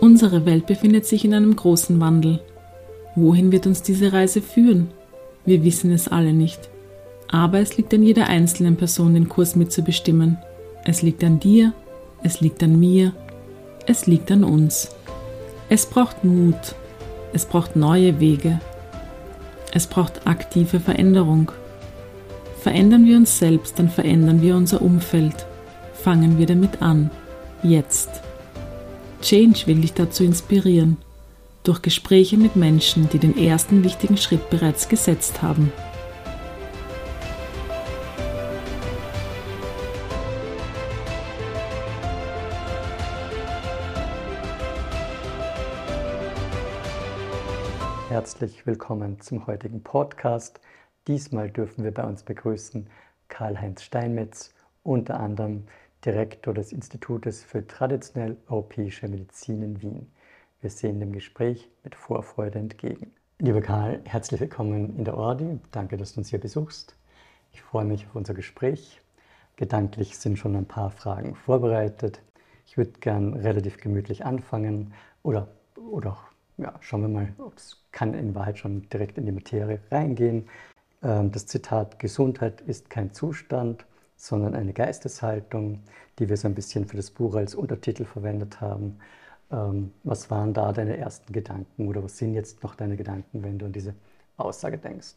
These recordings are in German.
Unsere Welt befindet sich in einem großen Wandel. Wohin wird uns diese Reise führen? Wir wissen es alle nicht. Aber es liegt an jeder einzelnen Person, den Kurs mitzubestimmen. Es liegt an dir, es liegt an mir, es liegt an uns. Es braucht Mut, es braucht neue Wege, es braucht aktive Veränderung. Verändern wir uns selbst, dann verändern wir unser Umfeld. Fangen wir damit an. Jetzt. Change will dich dazu inspirieren. Durch Gespräche mit Menschen, die den ersten wichtigen Schritt bereits gesetzt haben. Herzlich willkommen zum heutigen Podcast. Diesmal dürfen wir bei uns begrüßen Karl-Heinz Steinmetz, unter anderem Direktor des Institutes für traditionell europäische Medizin in Wien. Wir sehen dem Gespräch mit Vorfreude entgegen. Lieber Karl, herzlich willkommen in der Ordi. Danke, dass du uns hier besuchst. Ich freue mich auf unser Gespräch. Gedanklich sind schon ein paar Fragen vorbereitet. Ich würde gern relativ gemütlich anfangen oder, oder ja, schauen wir mal, ob es kann in Wahrheit schon direkt in die Materie reingehen. Ähm, das Zitat Gesundheit ist kein Zustand, sondern eine Geisteshaltung, die wir so ein bisschen für das Buch als Untertitel verwendet haben. Ähm, was waren da deine ersten Gedanken oder was sind jetzt noch deine Gedanken, wenn du an diese Aussage denkst?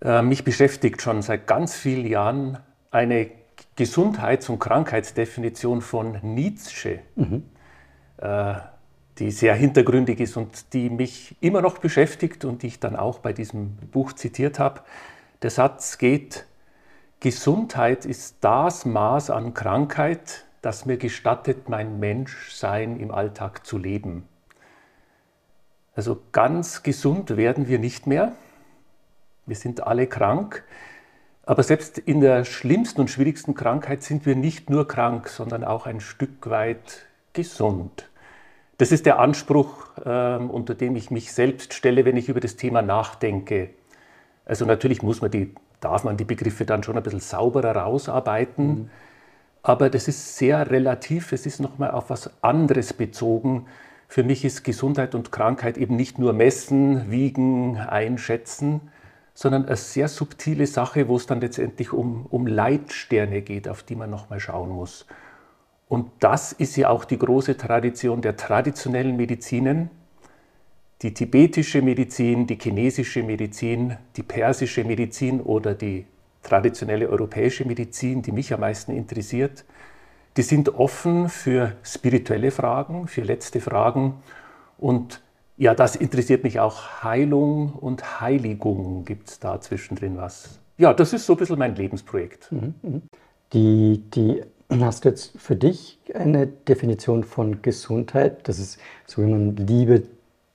Äh, mich beschäftigt schon seit ganz vielen Jahren eine Gesundheits- und Krankheitsdefinition von Nietzsche, mhm. äh, die sehr hintergründig ist und die mich immer noch beschäftigt und die ich dann auch bei diesem Buch zitiert habe. Der Satz geht, Gesundheit ist das Maß an Krankheit, das mir gestattet, mein Menschsein im Alltag zu leben. Also ganz gesund werden wir nicht mehr. Wir sind alle krank. Aber selbst in der schlimmsten und schwierigsten Krankheit sind wir nicht nur krank, sondern auch ein Stück weit gesund. Das ist der Anspruch, äh, unter dem ich mich selbst stelle, wenn ich über das Thema nachdenke. Also natürlich muss man die darf man die Begriffe dann schon ein bisschen sauberer rausarbeiten. Mhm. Aber das ist sehr relativ, es ist nochmal auf was anderes bezogen. Für mich ist Gesundheit und Krankheit eben nicht nur messen, wiegen, einschätzen, sondern eine sehr subtile Sache, wo es dann letztendlich um, um Leitsterne geht, auf die man nochmal schauen muss. Und das ist ja auch die große Tradition der traditionellen Medizinen, die tibetische Medizin, die chinesische Medizin, die persische Medizin oder die traditionelle europäische Medizin, die mich am meisten interessiert, die sind offen für spirituelle Fragen, für letzte Fragen. Und ja, das interessiert mich auch. Heilung und Heiligung gibt es da zwischendrin was. Ja, das ist so ein bisschen mein Lebensprojekt. Mhm, mhm. Die, die, hast du jetzt für dich eine Definition von Gesundheit? Das ist so, wie man Liebe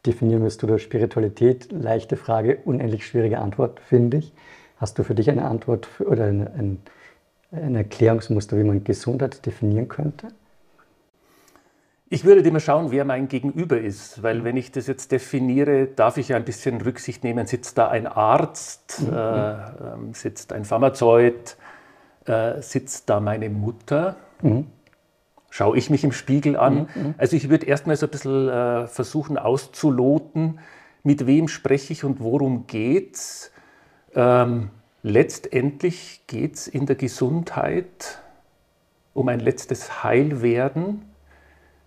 definieren müsst oder Spiritualität, leichte Frage, unendlich schwierige Antwort, finde ich. Hast du für dich eine Antwort für, oder ein, ein, ein Erklärungsmuster, wie man Gesundheit definieren könnte? Ich würde immer schauen, wer mein Gegenüber ist, weil wenn ich das jetzt definiere, darf ich ja ein bisschen Rücksicht nehmen. Sitzt da ein Arzt, mhm. äh, ähm, sitzt ein Pharmazeut, äh, sitzt da meine Mutter? Mhm schaue ich mich im Spiegel an. Mhm, mhm. Also ich würde erstmal so ein bisschen äh, versuchen auszuloten, mit wem spreche ich und worum geht's. Ähm, letztendlich geht es in der Gesundheit um ein letztes Heilwerden,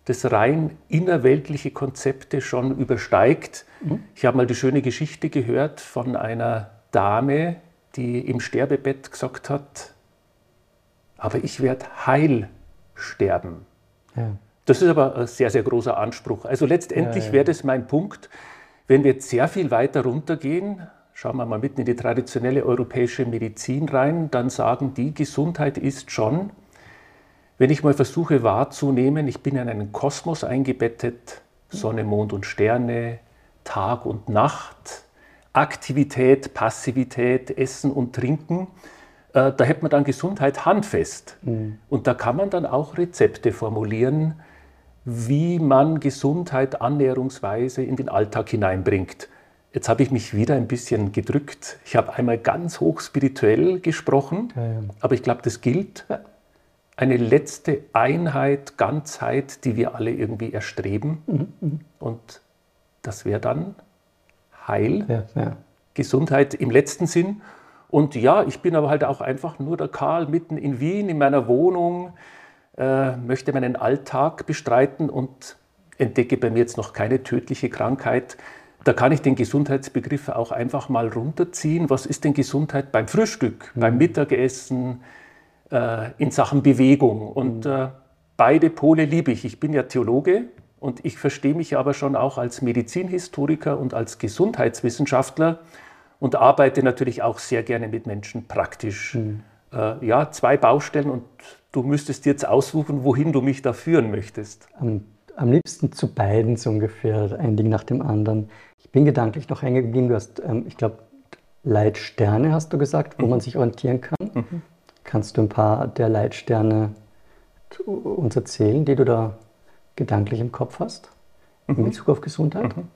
das rein innerweltliche Konzepte schon übersteigt. Mhm. Ich habe mal die schöne Geschichte gehört von einer Dame, die im Sterbebett gesagt hat, aber ich werde heil sterben. Ja. Das ist aber ein sehr, sehr großer Anspruch. Also letztendlich ja, wäre das mein Punkt, wenn wir jetzt sehr viel weiter runtergehen, schauen wir mal mitten in die traditionelle europäische Medizin rein, dann sagen die, Gesundheit ist schon, wenn ich mal versuche wahrzunehmen, ich bin in einen Kosmos eingebettet, Sonne, Mond und Sterne, Tag und Nacht, Aktivität, Passivität, Essen und Trinken. Äh, da hätte man dann Gesundheit handfest. Mhm. Und da kann man dann auch Rezepte formulieren, wie man Gesundheit annäherungsweise in den Alltag hineinbringt. Jetzt habe ich mich wieder ein bisschen gedrückt. Ich habe einmal ganz hoch spirituell gesprochen, ja, ja. aber ich glaube, das gilt eine letzte Einheit, Ganzheit, die wir alle irgendwie erstreben. Mhm. Und das wäre dann Heil, ja. Gesundheit im letzten Sinn. Und ja, ich bin aber halt auch einfach nur der Karl mitten in Wien in meiner Wohnung, äh, möchte meinen Alltag bestreiten und entdecke bei mir jetzt noch keine tödliche Krankheit. Da kann ich den Gesundheitsbegriff auch einfach mal runterziehen. Was ist denn Gesundheit beim Frühstück, mhm. beim Mittagessen, äh, in Sachen Bewegung? Und mhm. äh, beide Pole liebe ich. Ich bin ja Theologe und ich verstehe mich aber schon auch als Medizinhistoriker und als Gesundheitswissenschaftler und arbeite natürlich auch sehr gerne mit Menschen praktisch. Mhm. Äh, ja, zwei Baustellen und du müsstest jetzt aussuchen, wohin du mich da führen möchtest. Am, am liebsten zu beiden so ungefähr, ein Ding nach dem anderen. Ich bin gedanklich noch hängen geblieben. Du hast, ähm, ich glaube, Leitsterne hast du gesagt, wo mhm. man sich orientieren kann. Mhm. Kannst du ein paar der Leitsterne uns erzählen, die du da gedanklich im Kopf hast, in mhm. Bezug auf Gesundheit? Mhm.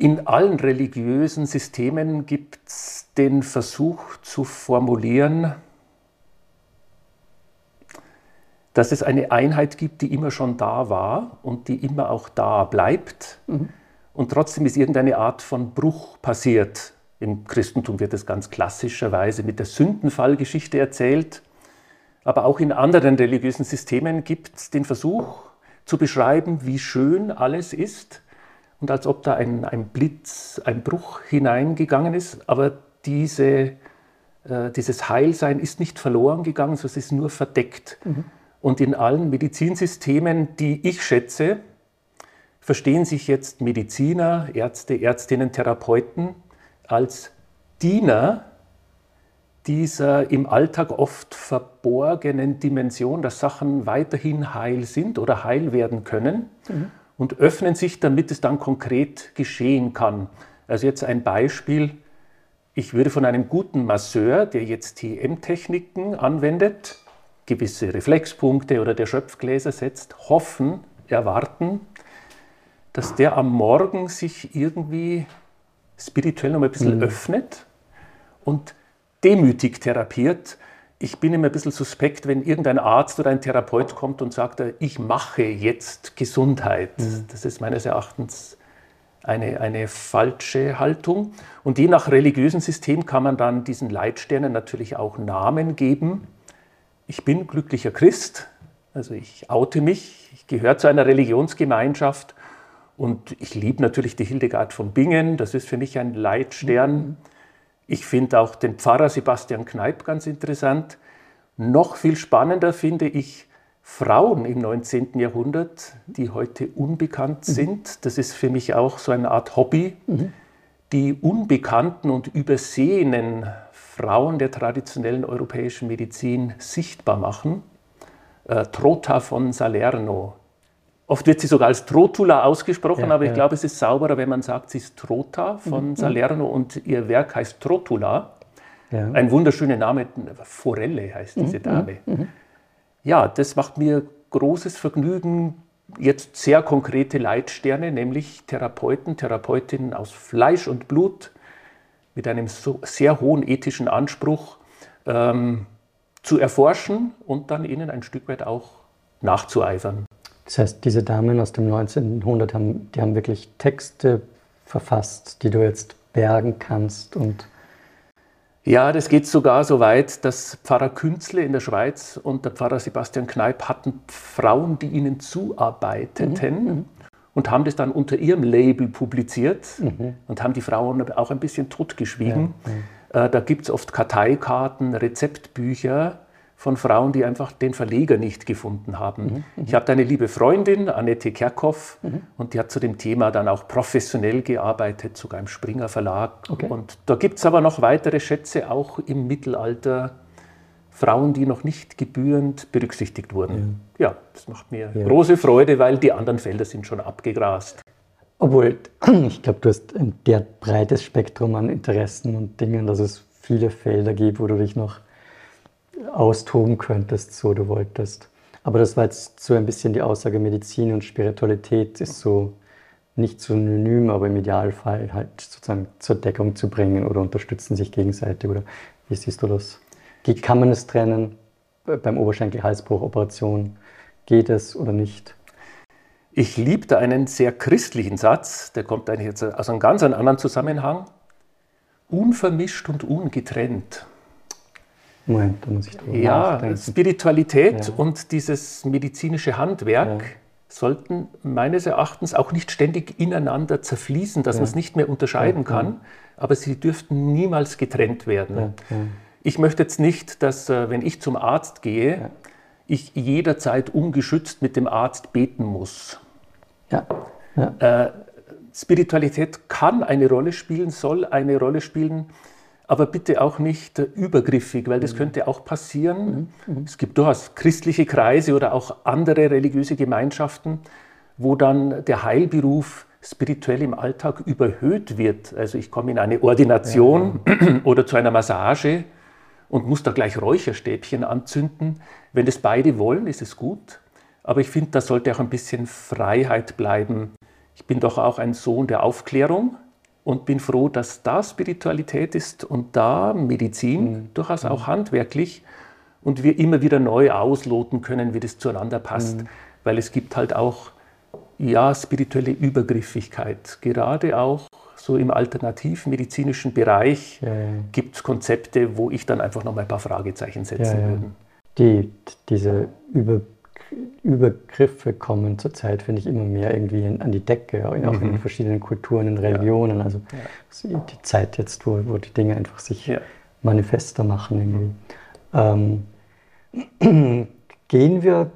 In allen religiösen Systemen gibt es den Versuch zu formulieren, dass es eine Einheit gibt, die immer schon da war und die immer auch da bleibt. Mhm. Und trotzdem ist irgendeine Art von Bruch passiert. Im Christentum wird es ganz klassischerweise mit der Sündenfallgeschichte erzählt. Aber auch in anderen religiösen Systemen gibt es den Versuch zu beschreiben, wie schön alles ist und als ob da ein, ein Blitz, ein Bruch hineingegangen ist. Aber diese, äh, dieses Heilsein ist nicht verloren gegangen, sondern es ist nur verdeckt. Mhm. Und in allen Medizinsystemen, die ich schätze, verstehen sich jetzt Mediziner, Ärzte, Ärztinnen, Therapeuten als Diener dieser im Alltag oft verborgenen Dimension, dass Sachen weiterhin heil sind oder heil werden können. Mhm und öffnen sich, damit es dann konkret geschehen kann. Also jetzt ein Beispiel. Ich würde von einem guten Masseur, der jetzt TM-Techniken anwendet, gewisse Reflexpunkte oder der Schöpfgläser setzt, hoffen, erwarten, dass der am Morgen sich irgendwie spirituell noch ein bisschen mhm. öffnet und demütig therapiert ich bin immer ein bisschen suspekt, wenn irgendein Arzt oder ein Therapeut kommt und sagt, ich mache jetzt Gesundheit. Mhm. Das ist meines Erachtens eine, eine falsche Haltung. Und je nach religiösen System kann man dann diesen Leitsternen natürlich auch Namen geben. Ich bin glücklicher Christ, also ich oute mich, ich gehöre zu einer Religionsgemeinschaft und ich liebe natürlich die Hildegard von Bingen, das ist für mich ein Leitstern. Mhm. Ich finde auch den Pfarrer Sebastian Kneip ganz interessant. Noch viel spannender finde ich Frauen im 19. Jahrhundert, die heute unbekannt mhm. sind. Das ist für mich auch so eine Art Hobby. Mhm. Die unbekannten und übersehenen Frauen der traditionellen europäischen Medizin sichtbar machen. Äh, Trota von Salerno Oft wird sie sogar als Trotula ausgesprochen, ja, aber ich ja. glaube, es ist sauberer, wenn man sagt, sie ist Trota von mhm. Salerno und ihr Werk heißt Trotula. Ja. Ein wunderschöner Name, Forelle heißt diese mhm. Dame. Mhm. Ja, das macht mir großes Vergnügen, jetzt sehr konkrete Leitsterne, nämlich Therapeuten, Therapeutinnen aus Fleisch und Blut mit einem so sehr hohen ethischen Anspruch ähm, zu erforschen und dann ihnen ein Stück weit auch nachzueifern. Das heißt, diese Damen aus dem 19. Jahrhundert haben, die haben wirklich Texte verfasst, die du jetzt bergen kannst und ja, das geht sogar so weit, dass Pfarrer Künzle in der Schweiz und der Pfarrer Sebastian Kneip hatten Frauen, die ihnen zuarbeiteten mhm, mhm. und haben das dann unter ihrem Label publiziert mhm. und haben die Frauen auch ein bisschen totgeschwiegen. Ja, äh, da gibt es oft Karteikarten, Rezeptbücher, von Frauen, die einfach den Verleger nicht gefunden haben. Mhm, mhm. ich habe eine liebe Freundin, Annette Kerkhoff, mhm. und die hat zu dem Thema dann auch professionell gearbeitet, sogar im Springer Verlag. Okay. Und da gibt es aber noch weitere Schätze, auch im Mittelalter, Frauen, die noch nicht gebührend berücksichtigt wurden. Ja, ja das macht mir ja. große Freude, weil die anderen Felder sind schon abgegrast. Obwohl, ich glaube, du hast ein der breites Spektrum an Interessen und Dingen, dass es viele Felder gibt, wo du dich noch austoben könntest, so du wolltest. Aber das war jetzt so ein bisschen die Aussage, Medizin und Spiritualität ist so nicht synonym, aber im Idealfall halt sozusagen zur Deckung zu bringen oder unterstützen sich gegenseitig. Oder wie siehst du das? Kann man es trennen beim Oberschenkel-Halsbruch-Operation? Geht es oder nicht? Ich liebte einen sehr christlichen Satz, der kommt eigentlich jetzt aus einem ganz anderen Zusammenhang. Unvermischt und ungetrennt. Moment, da muss ich drüber Ja, nachdenken. Spiritualität Ja. und dieses medizinische Handwerk Ja. sollten meines Erachtens auch nicht ständig ineinander zerfließen, dass Ja. man es nicht mehr unterscheiden kann, aber sie dürften niemals getrennt werden. Ich möchte jetzt nicht, dass, äh, wenn ich zum Arzt gehe, ich jederzeit ungeschützt mit dem Arzt beten muss. Ja, ja, Spiritualität kann eine Rolle spielen, soll eine Rolle spielen, aber bitte auch nicht äh, übergriffig, weil das könnte auch passieren. Es gibt durchaus christliche Kreise oder auch andere religiöse Gemeinschaften, wo dann der Heilberuf spirituell im Alltag überhöht wird. Also ich komme in eine Ordination oder zu einer Massage und muss da gleich Räucherstäbchen anzünden. Wenn das beide wollen, ist es gut. Aber ich finde, da sollte auch ein bisschen Freiheit bleiben. Ich bin doch auch ein Sohn der Aufklärung und bin froh, dass da Spiritualität ist und da Medizin, durchaus auch handwerklich und wir immer wieder neu ausloten können, wie das zueinander passt. Weil es gibt halt auch ja, spirituelle Übergriffigkeit. Gerade auch so im alternativmedizinischen Bereich ja, ja. gibt es Konzepte, wo ich dann einfach noch mal ein paar Fragezeichen setzen Ja, würde. Die, diese Über, Übergriffe kommen zurzeit, finde ich, immer mehr irgendwie in, an die Decke, auch in Mhm. den verschiedenen Kulturen und Religionen. Also es ist die Zeit jetzt, wo, wo die Dinge einfach sich Ja. manifester machen irgendwie. Ähm, gehen wir,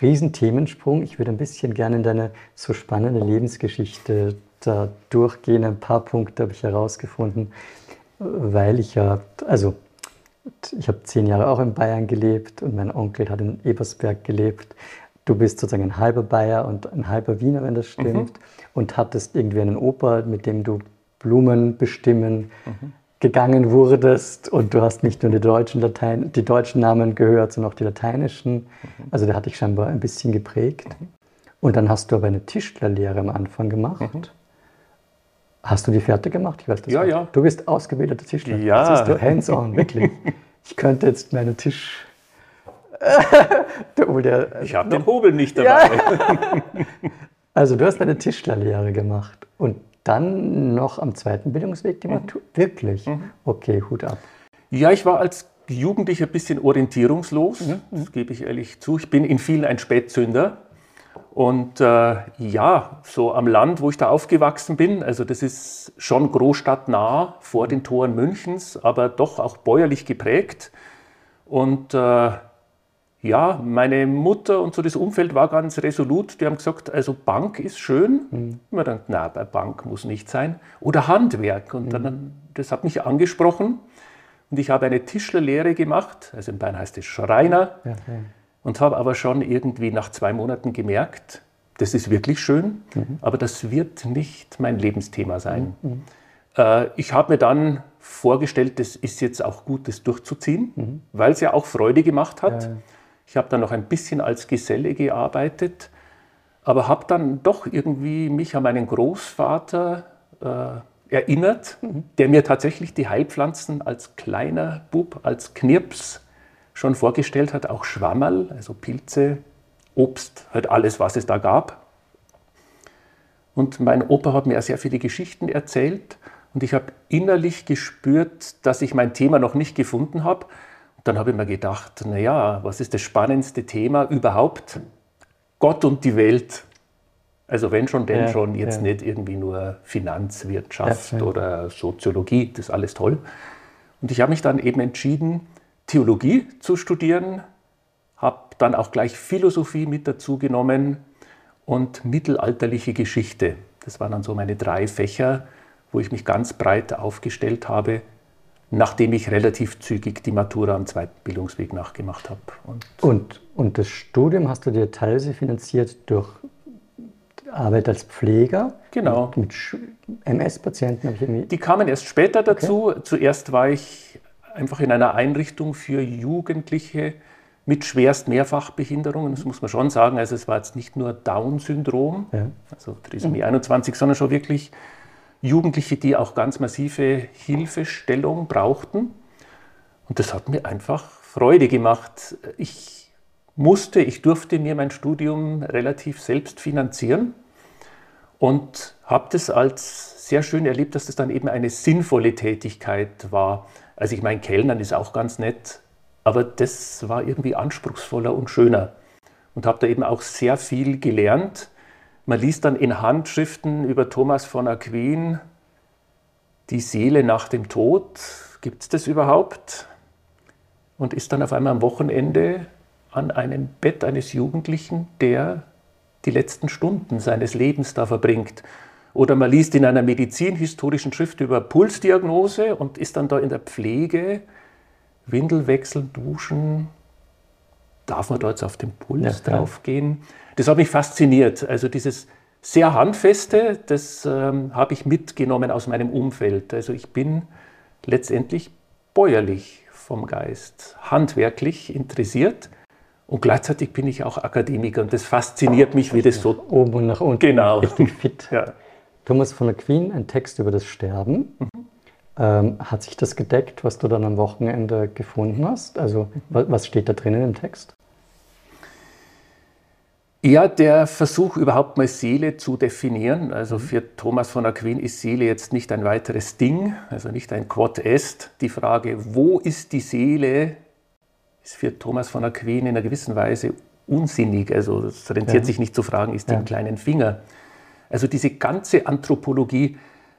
Riesenthemensprung, ich würde ein bisschen gerne in deine so spannende Lebensgeschichte da durchgehen. Ein paar Punkte habe ich herausgefunden, weil ich ja, also ich habe zehn Jahre auch in Bayern gelebt und mein Onkel hat in Ebersberg gelebt. Du bist sozusagen ein halber Bayer und ein halber Wiener, wenn das stimmt. Und hattest irgendwie einen Opa, mit dem du Blumen bestimmen gegangen wurdest. Und du hast nicht nur die deutschen, Latein, die deutschen Namen gehört, sondern auch die lateinischen. Also der hat dich scheinbar ein bisschen geprägt. Und dann hast du aber eine Tischlerlehre am Anfang gemacht. Hast du die fertig gemacht? Ich weiß das Ja, nicht. ja. Du bist ausgebildeter Tischler. Ja. Siehst du, hands-on, wirklich. Ich könnte jetzt meinen Tisch. der, oh, der, Ich habe den Hobel nicht dabei. also du hast eine Tischlerlehre gemacht und dann noch am zweiten Bildungsweg die Matur. Wirklich? Okay, Hut ab. Ja, ich war als Jugendlicher ein bisschen orientierungslos, das gebe ich ehrlich zu. Ich bin in vielen ein Spätzünder. Und äh, ja, so am Land, wo ich da aufgewachsen bin, also das ist schon großstadtnah vor den Toren Münchens, aber doch auch bäuerlich geprägt. Und äh, ja, meine Mutter und so das Umfeld war ganz resolut. Die haben gesagt, also Bank ist schön. Mhm. Ich mir gedacht, na, bei Bank muss nicht sein. Oder Handwerk. Und dann, das hat mich angesprochen. Und ich habe eine Tischlerlehre gemacht, also in Bayern heißt es Schreiner, Ja, ja. Und habe aber schon irgendwie nach zwei Monaten gemerkt, das ist wirklich schön, aber das wird nicht mein Lebensthema sein. Äh, ich habe mir dann vorgestellt, das ist jetzt auch gut, das durchzuziehen, weil es ja auch Freude gemacht hat. Ja, ja. Ich habe dann noch ein bisschen als Geselle gearbeitet, aber habe dann doch irgendwie mich an meinen Großvater äh, erinnert, der mir tatsächlich die Heilpflanzen als kleiner Bub, als Knirps schon vorgestellt hat, auch Schwammerl, also Pilze, Obst, halt alles, was es da gab. Und mein Opa hat mir sehr viele Geschichten erzählt und ich habe innerlich gespürt, dass ich mein Thema noch nicht gefunden habe. Und dann habe ich mir gedacht, naja, was ist das spannendste Thema überhaupt? Gott und die Welt. Also wenn schon, denn Ja, schon, jetzt ja. nicht irgendwie nur Finanzwirtschaft Ja, oder Soziologie, das ist alles toll. Und ich habe mich dann eben entschieden, Theologie zu studieren, habe dann auch gleich Philosophie mit dazu genommen und mittelalterliche Geschichte. Das waren dann so meine drei Fächer, wo ich mich ganz breit aufgestellt habe, nachdem ich relativ zügig die Matura am zweiten Bildungsweg nachgemacht habe. Und Und, und das Studium hast du dir teilweise finanziert durch Arbeit als Pfleger? Genau. Mit MS-Patienten habe ich irgendwie. Die kamen erst später dazu. Zuerst war ich einfach in einer Einrichtung für Jugendliche mit schwerst Mehrfachbehinderungen. Das muss man schon sagen. Also es war jetzt nicht nur Down-Syndrom, Ja. also Trisomie 21, sondern schon wirklich Jugendliche, die auch ganz massive Hilfestellung brauchten. Und das hat mir einfach Freude gemacht. Ich musste, ich durfte mir mein Studium relativ selbst finanzieren und habe das als sehr schön erlebt, dass das dann eben eine sinnvolle Tätigkeit war. Also ich meine, Kellnern ist auch ganz nett, aber das war irgendwie anspruchsvoller und schöner und habe da eben auch sehr viel gelernt. Man liest dann in Handschriften über Thomas von Aquin, die Seele nach dem Tod, gibt es das überhaupt? Und ist dann auf einmal am Wochenende an einem Bett eines Jugendlichen, der die letzten Stunden seines Lebens da verbringt. Oder man liest in einer medizinhistorischen Schrift über Pulsdiagnose und ist dann da in der Pflege, Windel wechseln, duschen. Darf man da jetzt auf den Puls ja, draufgehen? Das hat mich fasziniert. Also dieses sehr handfeste, das ähm, habe ich mitgenommen aus meinem Umfeld. Also ich bin letztendlich bäuerlich vom Geist, handwerklich interessiert und gleichzeitig bin ich auch Akademiker und das fasziniert mich, wie das so oben und nach unten genau. richtig fit. Ja. Thomas von der Queen, ein Text über das Sterben. Mhm. Ähm, hat sich das gedeckt, was du dann am Wochenende gefunden hast? Also was steht da drinnen im Text? Ja, der Versuch überhaupt mal Seele zu definieren. Also für Thomas von Aquin ist Seele jetzt nicht ein weiteres Ding, also nicht ein Quod est. Die Frage, wo ist die Seele, ist für Thomas von Aquin in einer gewissen Weise unsinnig. Also es rentiert ja. sich nicht zu fragen, ist ja. den kleinen Finger. Also diese ganze Anthropologie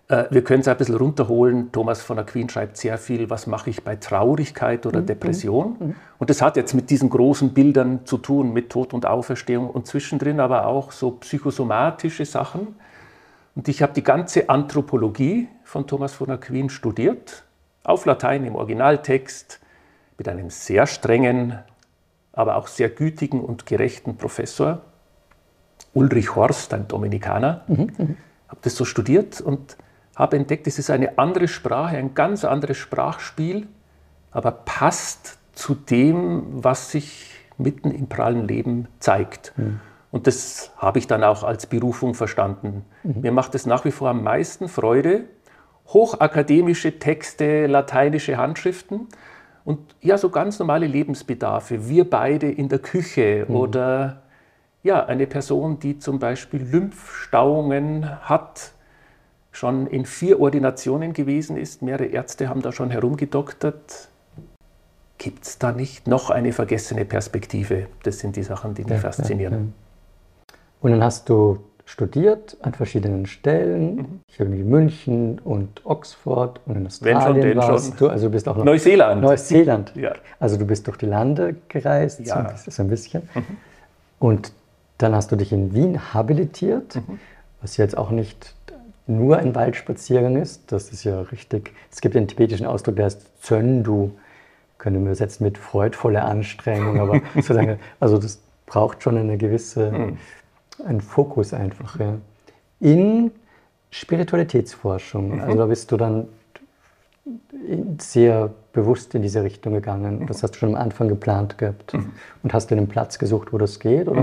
äh, wir können es ein bisschen runterholen. Thomas von Aquin schreibt sehr viel, was mache ich bei Traurigkeit oder mhm. Depression. Mhm. Und das hat jetzt mit diesen großen Bildern zu tun, mit Tod und Auferstehung und zwischendrin aber auch so psychosomatische Sachen. Und ich habe die ganze Anthropologie von Thomas von Aquin studiert, auf Latein im Originaltext, mit einem sehr strengen, aber auch sehr gütigen und gerechten Professor, Ulrich Horst, ein Dominikaner. Mhm. mhm. Habe das so studiert und habe entdeckt, es ist eine andere Sprache, ein ganz anderes Sprachspiel, aber passt zu dem, was sich mitten im prallen Leben zeigt. Mhm. Und das habe ich dann auch als Berufung verstanden. Mhm. Mir macht es nach wie vor am meisten Freude, hochakademische Texte, lateinische Handschriften und ja, so ganz normale Lebensbedarfe. Wir beide in der Küche mhm. oder ja, eine Person, die zum Beispiel Lymphstauungen hat, schon in vier Ordinationen gewesen ist. Mehrere Ärzte haben da schon herumgedoktert. Gibt es da nicht noch eine vergessene Perspektive? Das sind die Sachen, die mich ja, faszinieren. Ja, ja. Und dann hast du studiert an verschiedenen Stellen, mhm. ich habe in München und Oxford und in Australien schon, warst schon. du, also du bist auch noch Neuseeland. Neuseeland. Ja. Also du bist durch die Lande gereist, ja. so ein bisschen. Mhm. Und dann hast du dich in Wien habilitiert, mhm. was jetzt auch nicht nur ein Waldspaziergang ist. Das ist ja richtig. Es gibt einen tibetischen Ausdruck, der heißt Zöndu. Können wir übersetzen mit freudvolle Anstrengung, aber sozusagen, also das braucht schon eine gewisse, hm. einen Fokus einfach. Ja. In Spiritualitätsforschung, mhm. also da bist du dann sehr bewusst in diese Richtung gegangen. Das hast du schon am Anfang geplant gehabt mhm. und hast du einen Platz gesucht, wo das geht, oder?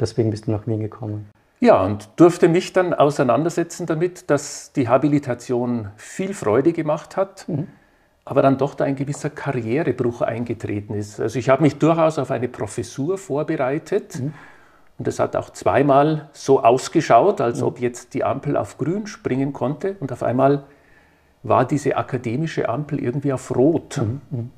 Deswegen bist du nach Wien gekommen. Ja, und durfte mich dann auseinandersetzen damit, dass die Habilitation viel Freude gemacht hat, mhm. aber dann doch da ein gewisser Karrierebruch eingetreten ist. Also ich habe mich durchaus auf eine Professur vorbereitet mhm. und das hat auch zweimal so ausgeschaut, als mhm. ob jetzt die Ampel auf grün springen konnte und auf einmal war diese akademische Ampel irgendwie auf rot. Mhm. Mhm.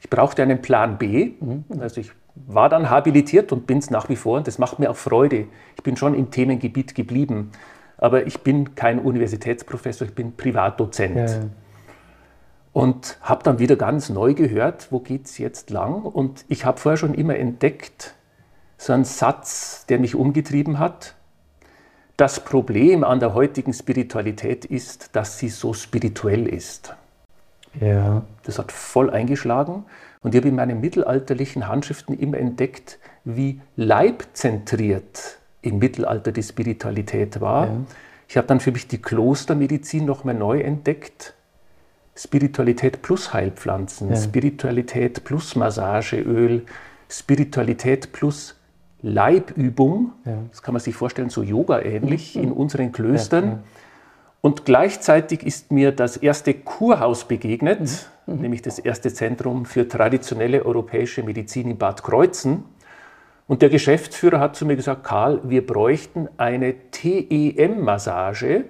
Ich brauchte einen Plan B, mhm. also ich war dann habilitiert und bin es nach wie vor und das macht mir auch Freude. Ich bin schon im Themengebiet geblieben, aber ich bin kein Universitätsprofessor, ich bin Privatdozent. Ja, ja. Und habe dann wieder ganz neu gehört, wo geht es jetzt lang? Und ich habe vorher schon immer entdeckt, so einen Satz, der mich umgetrieben hat. Das Problem an der heutigen Spiritualität ist, dass sie so spirituell ist. Ja. Das hat voll eingeschlagen. Und ich habe in meinen mittelalterlichen Handschriften immer entdeckt, wie leibzentriert im Mittelalter die Spiritualität war. Ja. Ich habe dann für mich die Klostermedizin nochmal neu entdeckt. Spiritualität plus Heilpflanzen, ja. Spiritualität plus Massageöl, Spiritualität plus Leibübung. Ja. Das kann man sich vorstellen, so Yoga ähnlich mhm. in unseren Klöstern. Und gleichzeitig ist mir das erste Kurhaus begegnet, mhm. nämlich das erste Zentrum für traditionelle europäische Medizin in Bad Kreuzen. Und der Geschäftsführer hat zu mir gesagt, Karl, wir bräuchten eine TEM-Massage,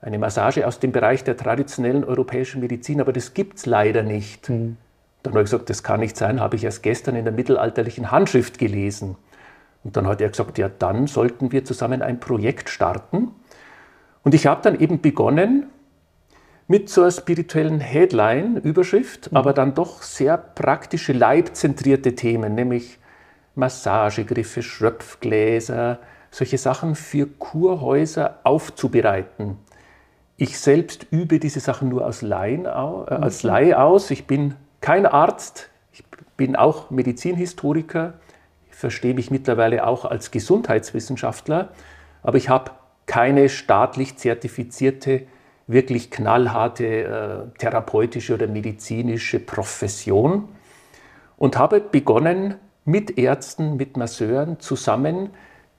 eine Massage aus dem Bereich der traditionellen europäischen Medizin, aber das gibt es leider nicht. Mhm. Dann habe ich gesagt, das kann nicht sein, habe ich erst gestern in der mittelalterlichen Handschrift gelesen. Und dann hat er gesagt, ja, dann sollten wir zusammen ein Projekt starten. Und ich habe dann eben begonnen mit so einer spirituellen Headline, Überschrift, mhm. aber dann doch sehr praktische, leibzentrierte Themen, nämlich Massagegriffe, Schröpfgläser, solche Sachen für Kurhäuser aufzubereiten. Ich selbst übe diese Sachen nur als, Laien, äh, als mhm. Laie aus. Ich bin kein Arzt, ich bin auch Medizinhistoriker, ich verstehe mich mittlerweile auch als Gesundheitswissenschaftler, aber ich habe keine staatlich zertifizierte, wirklich knallharte äh, therapeutische oder medizinische Profession und habe begonnen, mit Ärzten, mit Masseuren zusammen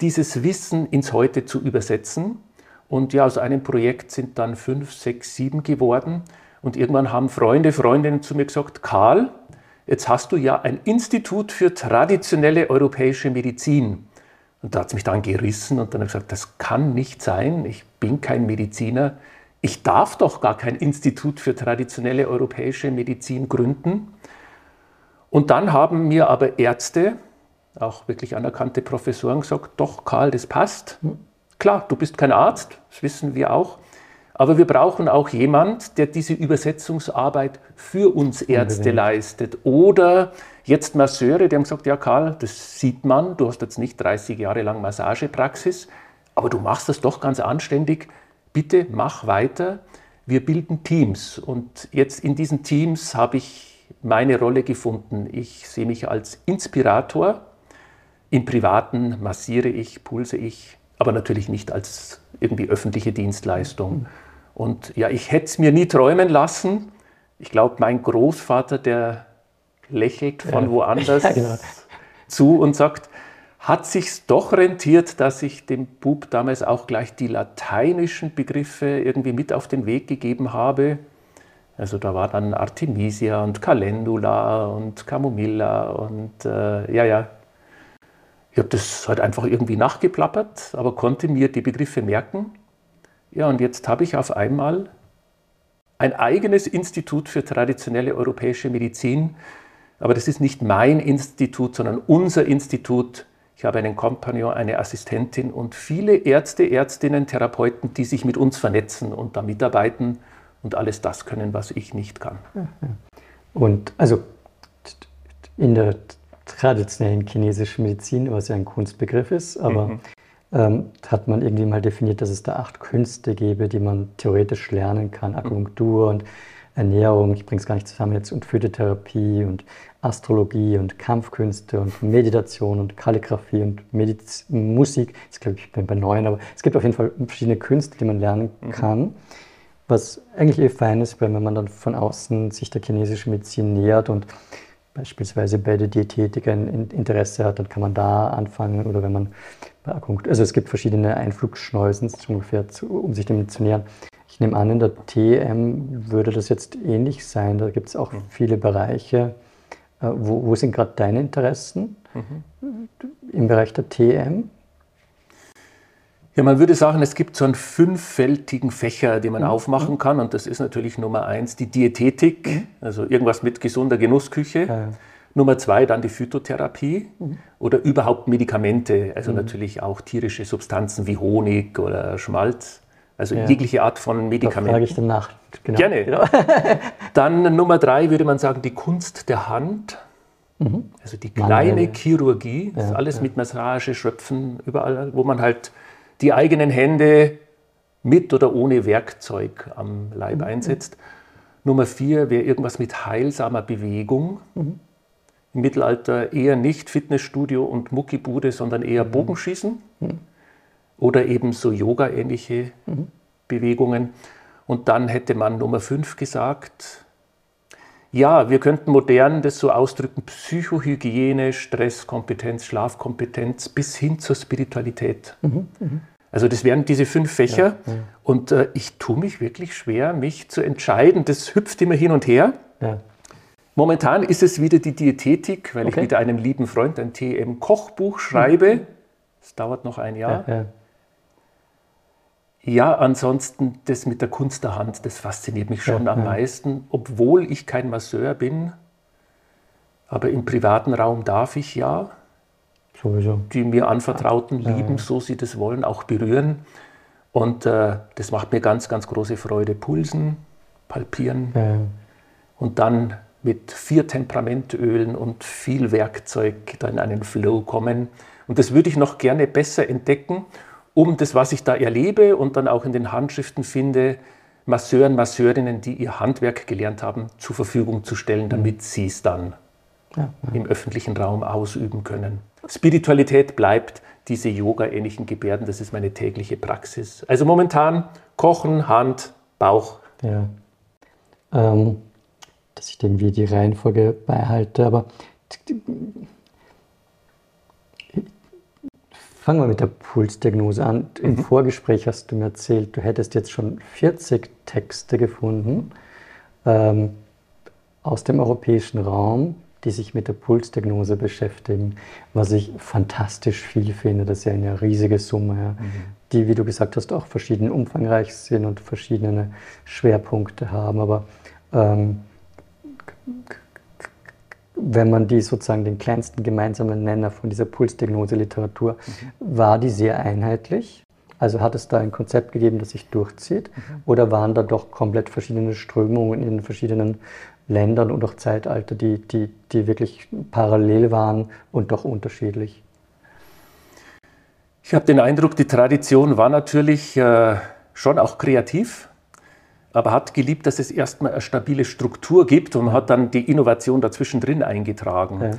dieses Wissen ins Heute zu übersetzen. Und ja, aus einem Projekt sind dann fünf, sechs, sieben geworden. Und irgendwann haben Freunde, Freundinnen zu mir gesagt, Karl, jetzt hast du ja ein Institut für traditionelle europäische Medizin. Und da hat es mich dann gerissen und dann habe ich gesagt, das kann nicht sein, ich bin kein Mediziner, ich darf doch gar kein Institut für traditionelle europäische Medizin gründen. Und dann haben mir aber Ärzte, auch wirklich anerkannte Professoren gesagt, doch Karl, das passt. Klar, du bist kein Arzt, das wissen wir auch. Aber wir brauchen auch jemand, der diese Übersetzungsarbeit für uns Ärzte Unbedingt. leistet. Oder jetzt Masseure, die haben gesagt, ja Karl, das sieht man, du hast jetzt nicht 30 Jahre lang Massagepraxis, aber du machst das doch ganz anständig. Bitte mach weiter. Wir bilden Teams. Und jetzt in diesen Teams habe ich meine Rolle gefunden. Ich sehe mich als Inspirator. Im Privaten massiere ich, pulse ich, aber natürlich nicht als irgendwie öffentliche Dienstleistung. Und ja, ich hätte es mir nie träumen lassen. Ich glaube, mein Großvater, der lächelt von woanders ja, genau. zu und sagt, hat sich doch rentiert, dass ich dem Bub damals auch gleich die lateinischen Begriffe irgendwie mit auf den Weg gegeben habe. Also da war dann Artemisia und Calendula und Camomilla und äh, ja, ja. Ich habe das halt einfach irgendwie nachgeplappert, aber konnte mir die Begriffe merken. Ja, und jetzt habe ich auf einmal ein eigenes Institut für traditionelle europäische Medizin. Aber das ist nicht mein Institut, sondern unser Institut. Ich habe einen Kompagnon, eine Assistentin und viele Ärzte, Ärztinnen, Therapeuten, die sich mit uns vernetzen und da mitarbeiten und alles das können, was ich nicht kann. Und also in der traditionellen chinesischen Medizin, was ja ein Kunstbegriff ist, aber mhm. ähm, hat man irgendwie mal definiert, dass es da acht Künste gäbe, die man theoretisch lernen kann. Akupunktur und Ernährung, ich bringe es gar nicht zusammen jetzt, und Phytotherapie und Astrologie und Kampfkünste und Meditation und Kalligraphie und Mediz Musik. Jetzt glaube ich, bin bei neun, aber es gibt auf jeden Fall verschiedene Künste, die man lernen mhm. kann. Mhm was eigentlich eh fein ist, weil wenn man dann von außen sich der chinesischen Medizin nähert und beispielsweise bei der Diätetik ein Interesse hat, dann kann man da anfangen oder wenn man also es gibt verschiedene Einflugschneusen ungefähr, um sich dem zu nähern. Ich nehme an, in der TM würde das jetzt ähnlich sein. Da gibt es auch mhm. viele Bereiche. Äh, wo, wo sind gerade deine Interessen mhm. im Bereich der TM? Ja, man würde sagen, es gibt so einen fünffältigen Fächer, den man mhm. aufmachen kann. Und das ist natürlich Nummer eins die Diätetik, mhm. also irgendwas mit gesunder Genussküche. Ja. Nummer zwei dann die Phytotherapie mhm. oder überhaupt Medikamente, also mhm. natürlich auch tierische Substanzen wie Honig oder Schmalz. Also ja. jegliche Art von Medikamenten. Da frage ich danach. Genau. Gerne. Genau. dann Nummer drei würde man sagen, die Kunst der Hand. Mhm. Also die kleine Mann, Chirurgie, ja, alles mit Massage, Schröpfen, überall, wo man halt die eigenen Hände mit oder ohne Werkzeug am Leib mhm. einsetzt. Nummer vier wäre irgendwas mit heilsamer Bewegung. Mhm. Im Mittelalter eher nicht Fitnessstudio und Muckibude, sondern eher mhm. Bogenschießen mhm. Oder eben so Yoga-ähnliche mhm. Bewegungen. Und dann hätte man Nummer fünf gesagt, ja, wir könnten modern das so ausdrücken, Psychohygiene, Stresskompetenz, Schlafkompetenz bis hin zur Spiritualität. Mhm, Also das wären diese fünf Fächer. Ja, ja. Und äh, ich tue mich wirklich schwer, mich zu entscheiden. Das hüpft immer hin und her. Ja. Momentan ist es wieder die Diätetik, weil okay. ich mit einem lieben Freund ein TM-Kochbuch schreibe. Es dauert noch ein Jahr. Ja, ja. ja, ansonsten das mit der Kunst der Hand, das fasziniert mich schon ja, am meisten, obwohl ich kein Masseur bin. Aber im privaten Raum darf ich ja. Sowieso. Die mir anvertrauten lieben, so sie das wollen, auch berühren. Und äh, das macht mir ganz, ganz große Freude. Pulsen, palpieren und dann mit vier Temperamentölen und viel Werkzeug da in einen Flow kommen. Und das würde ich noch gerne besser entdecken, um das, was ich da erlebe und dann auch in den Handschriften finde, Masseuren, Masseurinnen, die ihr Handwerk gelernt haben, zur Verfügung zu stellen, damit mhm. sie es dann ja, ja. im öffentlichen Raum ausüben können. Spiritualität bleibt diese Yoga-ähnlichen Gebärden, das ist meine tägliche Praxis. Also momentan Kochen, Hand, Bauch. Ja. Ähm, dass ich irgendwie die Reihenfolge beihalte, aber fangen wir mit der Pulsdiagnose an. Im mhm. Vorgespräch hast du mir erzählt, du hättest jetzt schon 40 Texte gefunden ähm, aus dem europäischen Raum, die sich mit der Pulsdiagnose beschäftigen, was ich fantastisch viel finde. Das ist ja eine riesige Summe, ja, mhm. die, wie du gesagt hast, auch verschieden umfangreich sind und verschiedene Schwerpunkte haben. Aber ähm, wenn man die sozusagen den kleinsten gemeinsamen Nenner von dieser Pulsdiagnose-Literatur, mhm. war die sehr einheitlich? Also hat es da ein Konzept gegeben, das sich durchzieht? Mhm. Oder waren da doch komplett verschiedene Strömungen in den verschiedenen Ländern und auch Zeitalter, die, die, die wirklich parallel waren und doch unterschiedlich? Ich habe den Eindruck, die Tradition war natürlich äh, schon auch kreativ aber hat geliebt, dass es erstmal eine stabile Struktur gibt und hat dann die Innovation dazwischen drin eingetragen. Ja.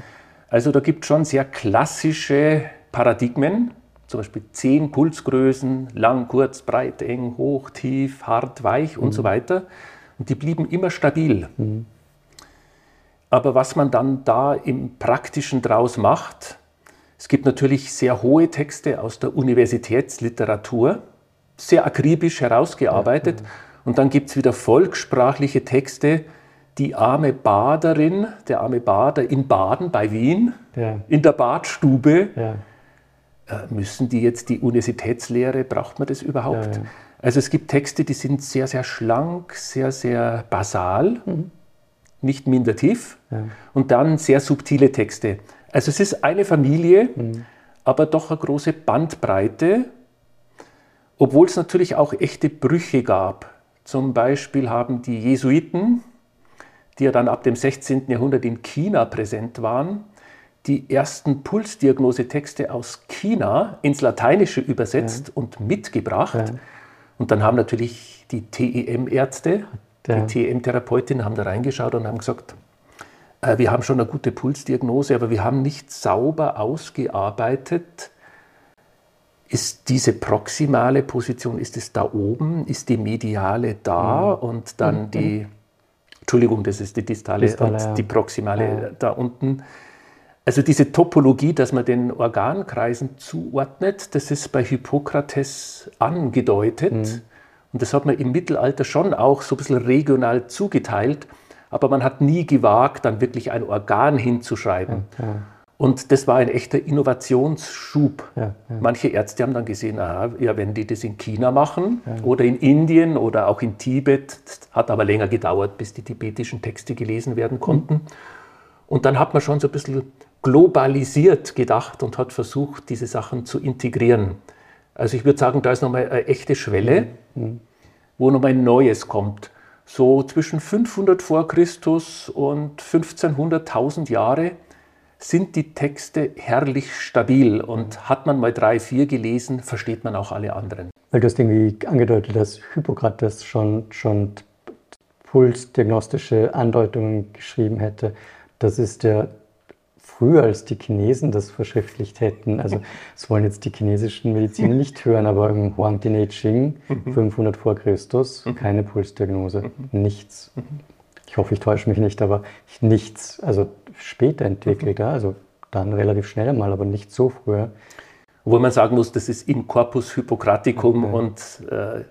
Also da gibt es schon sehr klassische Paradigmen, zum Beispiel zehn Pulsgrößen, lang, kurz, breit, eng, hoch, tief, hart, weich mhm. und so weiter. Und die blieben immer stabil. Mhm. Aber was man dann da im Praktischen draus macht, es gibt natürlich sehr hohe Texte aus der Universitätsliteratur, sehr akribisch herausgearbeitet. Ja, ja. Und dann gibt es wieder volkssprachliche Texte, die arme Baderin, der arme Bader in Baden bei Wien, ja. in der Badstube. Ja. Äh, müssen die jetzt die Universitätslehre, braucht man das überhaupt? Ja, also es gibt Texte, die sind sehr, sehr schlank, sehr, sehr basal, mhm. nicht minder tief und dann sehr subtile Texte. Also es ist eine Familie, mhm. aber doch eine große Bandbreite, obwohl es natürlich auch echte Brüche gab. Zum Beispiel haben die Jesuiten, die ja dann ab dem 16. Jahrhundert in China präsent waren, die ersten Pulsdiagnosetexte aus China ins Lateinische übersetzt ja. und mitgebracht. Ja. Und dann haben natürlich die TEM-Ärzte, ja. die TEM-Therapeutinnen haben da reingeschaut und haben gesagt, äh, wir haben schon eine gute Pulsdiagnose, aber wir haben nicht sauber ausgearbeitet, ist diese proximale Position, ist es da oben, ist die mediale da mhm. und dann mhm. die, Entschuldigung, das ist die distale, distale und ja. die proximale ja. da unten. Also diese Topologie, dass man den Organkreisen zuordnet, das ist bei Hippokrates angedeutet. Mhm. Und das hat man im Mittelalter schon auch so ein bisschen regional zugeteilt, aber man hat nie gewagt, dann wirklich ein Organ hinzuschreiben. Ja, und das war ein echter Innovationsschub. Ja, ja. Manche Ärzte haben dann gesehen, aha, ja, wenn die das in China machen ja. oder in Indien oder auch in Tibet, hat aber länger gedauert, bis die tibetischen Texte gelesen werden konnten. Mhm. Und dann hat man schon so ein bisschen globalisiert gedacht und hat versucht, diese Sachen zu integrieren. Also ich würde sagen, da ist nochmal eine echte Schwelle, mhm. wo nochmal ein Neues kommt. So zwischen 500 vor Christus und 1500, 1000 Jahre sind die Texte herrlich stabil und hat man mal drei, vier gelesen, versteht man auch alle anderen. Weil du hast irgendwie angedeutet, dass Hippokrates schon, schon pulsdiagnostische Andeutungen geschrieben hätte. Das ist ja früher, als die Chinesen das verschriftlicht hätten. Also das wollen jetzt die chinesischen Mediziner nicht hören, aber im Huang Di Ching, 500 vor Christus, keine Pulsdiagnose, nichts. Ich hoffe, ich täusche mich nicht, aber nichts. Also später entwickelt, mhm. also dann relativ schnell mal, aber nicht so früher. Obwohl man sagen muss, das ist im Corpus Hippocraticum okay. und äh,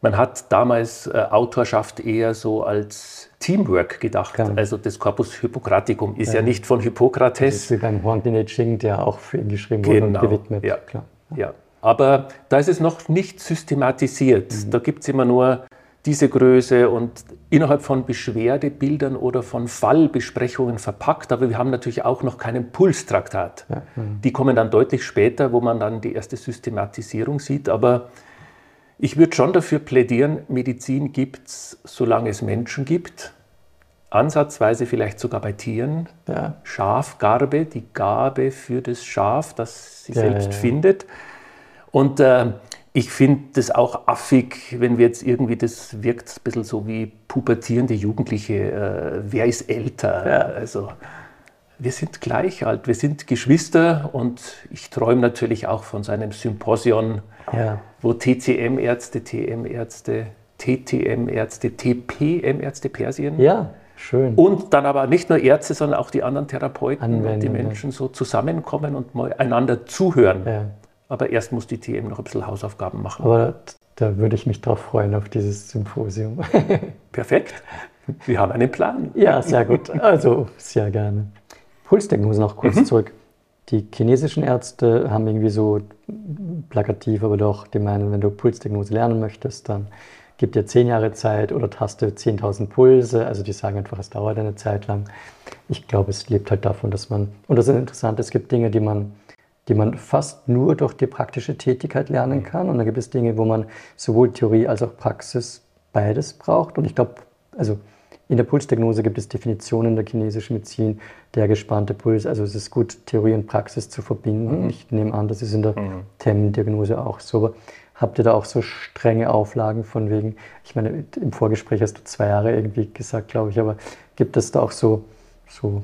man hat damals äh, Autorschaft eher so als Teamwork gedacht. Klar. Also das Corpus Hippocraticum ist ja, ja nicht von Hippokrates. Das ist wie beim Huang Ching, der auch für ihn geschrieben wurde genau. und gewidmet. Ja. Klar. ja. Aber da ist es noch nicht systematisiert. Mhm. Da gibt es immer nur diese Größe und innerhalb von Beschwerdebildern oder von Fallbesprechungen verpackt. Aber wir haben natürlich auch noch keinen Pulstraktat. Ja, mhm. Die kommen dann deutlich später, wo man dann die erste Systematisierung sieht. Aber ich würde schon dafür plädieren, Medizin gibt es, solange es Menschen gibt. Ansatzweise vielleicht sogar bei Tieren. Ja. Schafgarbe, die Gabe für das Schaf, das sie ja, selbst findet. Und äh, ich finde das auch affig, wenn wir jetzt irgendwie, das wirkt ein bisschen so wie pubertierende Jugendliche, äh, wer ist älter? Ja. Also wir sind gleich alt, wir sind Geschwister und ich träume natürlich auch von seinem Symposion, ja. wo TCM-Ärzte, TM-Ärzte, TTM-Ärzte, TPM-Ärzte Persien. Ja, schön. Und dann aber nicht nur Ärzte, sondern auch die anderen Therapeuten Anwendung, und die Menschen so zusammenkommen und mal einander zuhören. Ja. Aber erst muss die TM noch ein bisschen Hausaufgaben machen. Aber da würde ich mich drauf freuen, auf dieses Symposium. Perfekt. Wir haben einen Plan. Ja, sehr gut. Also sehr gerne. Pulsdiagnose noch kurz mhm. zurück. Die chinesischen Ärzte haben irgendwie so plakativ, aber doch, die meinen, wenn du Pulsdiagnose lernen möchtest, dann gib dir zehn Jahre Zeit oder taste 10.000 Pulse. Also die sagen einfach, es dauert eine Zeit lang. Ich glaube, es lebt halt davon, dass man, und das ist interessant, es gibt Dinge, die man die man fast nur durch die praktische Tätigkeit lernen mhm. kann. Und dann gibt es Dinge, wo man sowohl Theorie als auch Praxis beides braucht. Und ich glaube, also in der Pulsdiagnose gibt es Definitionen der chinesischen Medizin, der gespannte Puls. Also es ist gut, Theorie und Praxis zu verbinden. Mhm. Ich nehme an, das ist in der mhm. TEM-Diagnose auch so. Aber habt ihr da auch so strenge Auflagen von wegen, ich meine, im Vorgespräch hast du zwei Jahre irgendwie gesagt, glaube ich, aber gibt es da auch so, so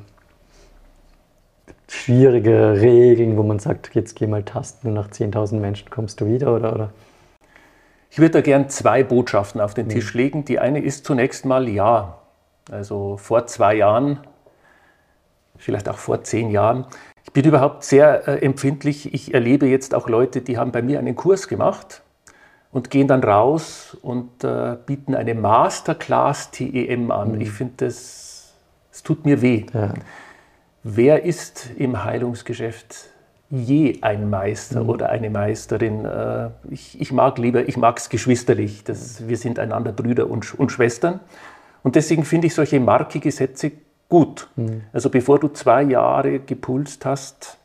schwierige Regeln, wo man sagt, jetzt geh mal tasten und nach 10.000 Menschen kommst du wieder oder, oder? Ich würde da gern zwei Botschaften auf den mhm. Tisch legen. Die eine ist zunächst mal ja. Also vor zwei Jahren, vielleicht auch vor zehn Jahren. Ich bin überhaupt sehr äh, empfindlich. Ich erlebe jetzt auch Leute, die haben bei mir einen Kurs gemacht und gehen dann raus und äh, bieten eine Masterclass TEM an. Mhm. Ich finde, das, das tut mir weh. Ja. Wer ist im Heilungsgeschäft je ein Meister mhm. oder eine Meisterin? Äh, ich, ich, mag lieber, ich mag es geschwisterlich. Das, wir sind einander Brüder und, und Schwestern. Und deswegen finde ich solche markige Sätze gut. Mhm. Also bevor du zwei Jahre gepulst hast,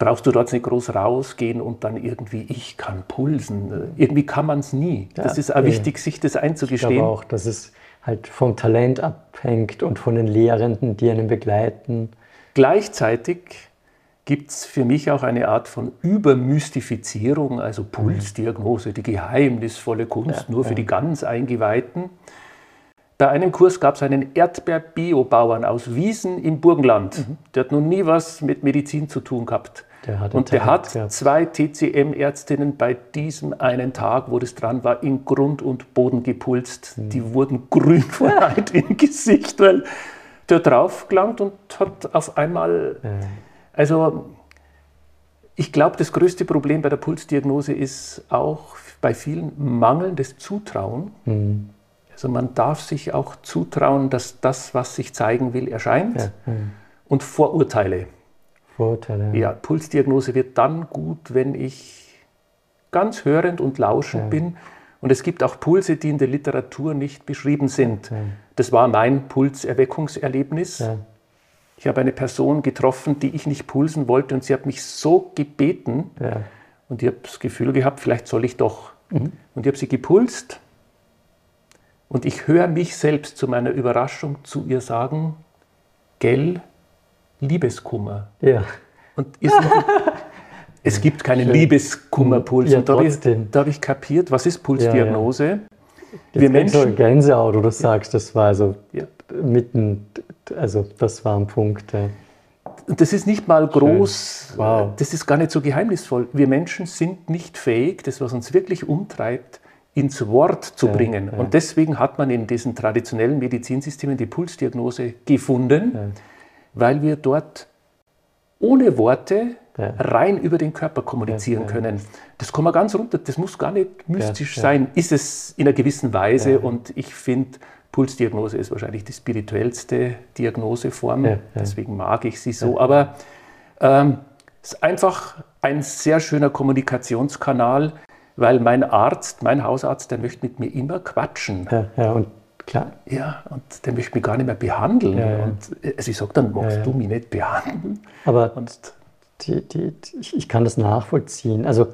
brauchst du dort nicht groß rausgehen und dann irgendwie, ich kann pulsen. Irgendwie kann man es nie. Ja, das ist auch wichtig, sich das einzugestehen. Ich glaube auch, dass es halt vom Talent abhängt und von den Lehrenden, die einen begleiten. Gleichzeitig gibt es für mich auch eine Art von Übermystifizierung, also mhm. Pulsdiagnose, die geheimnisvolle Kunst, nur für die ganz Eingeweihten. Bei einem Kurs gab es einen Erdbeer-Biobauern aus Wiesen im Burgenland. Mhm. Der hat noch nie was mit Medizin zu tun gehabt. Der und der hat gehabt. zwei TCM-Ärztinnen bei diesem einen Tag, wo das dran war, in Grund und Boden gepulst. Mhm. Die wurden grün vor Leid im Gesicht, weil der drauf gelangt und hat auf einmal. Ja. Also, ich glaube, das größte Problem bei der Pulsdiagnose ist auch bei vielen mangelndes Zutrauen. Mhm. Also, man darf sich auch zutrauen, dass das, was sich zeigen will, erscheint. Ja. Mhm. Und Vorurteile. Vorurteile. Ja. ja, Pulsdiagnose wird dann gut, wenn ich ganz hörend und lauschend bin und es gibt auch Pulse, die in der Literatur nicht beschrieben sind. Das war mein Pulserweckungserlebnis. Ja. Ich habe eine Person getroffen, die ich nicht pulsen wollte und sie hat mich so gebeten ja. und ich habe das Gefühl gehabt, vielleicht soll ich doch. Mhm. Und ich habe sie gepulst und ich höre mich selbst zu meiner Überraschung zu ihr sagen, gell, Liebeskummer. Ja. Und ist noch, Es gibt keinen. Liebeskummerpuls. Ja, und da habe ich, hab ich kapiert, was ist Pulsdiagnose? Ja, ja. Wir Menschen. Gänsehaut, du sagst, das war also ja. mitten, also das war ein Punkt. Ja. Das ist nicht mal groß, wow. das ist gar nicht so geheimnisvoll. Wir Menschen sind nicht fähig, das, was uns wirklich umtreibt, ins Wort zu bringen. Und deswegen hat man in diesen traditionellen Medizinsystemen die Pulsdiagnose gefunden, weil wir dort ohne Worte ja. rein über den Körper kommunizieren ja, können. Das kann man ganz runter, das muss gar nicht mystisch sein, ist es in einer gewissen Weise und ich finde, Pulsdiagnose ist wahrscheinlich die spirituellste Diagnoseform, deswegen mag ich sie so, aber ähm, es ist einfach ein sehr schöner Kommunikationskanal, weil mein Arzt, mein Hausarzt, der möchte mit mir immer quatschen. Ja, ja und klar. Ja, und der möchte mich gar nicht mehr behandeln. Ja, ja. Und also ich sage dann, magst du mich nicht behandeln? Aber und die, die, ich, ich, kann das nachvollziehen. Also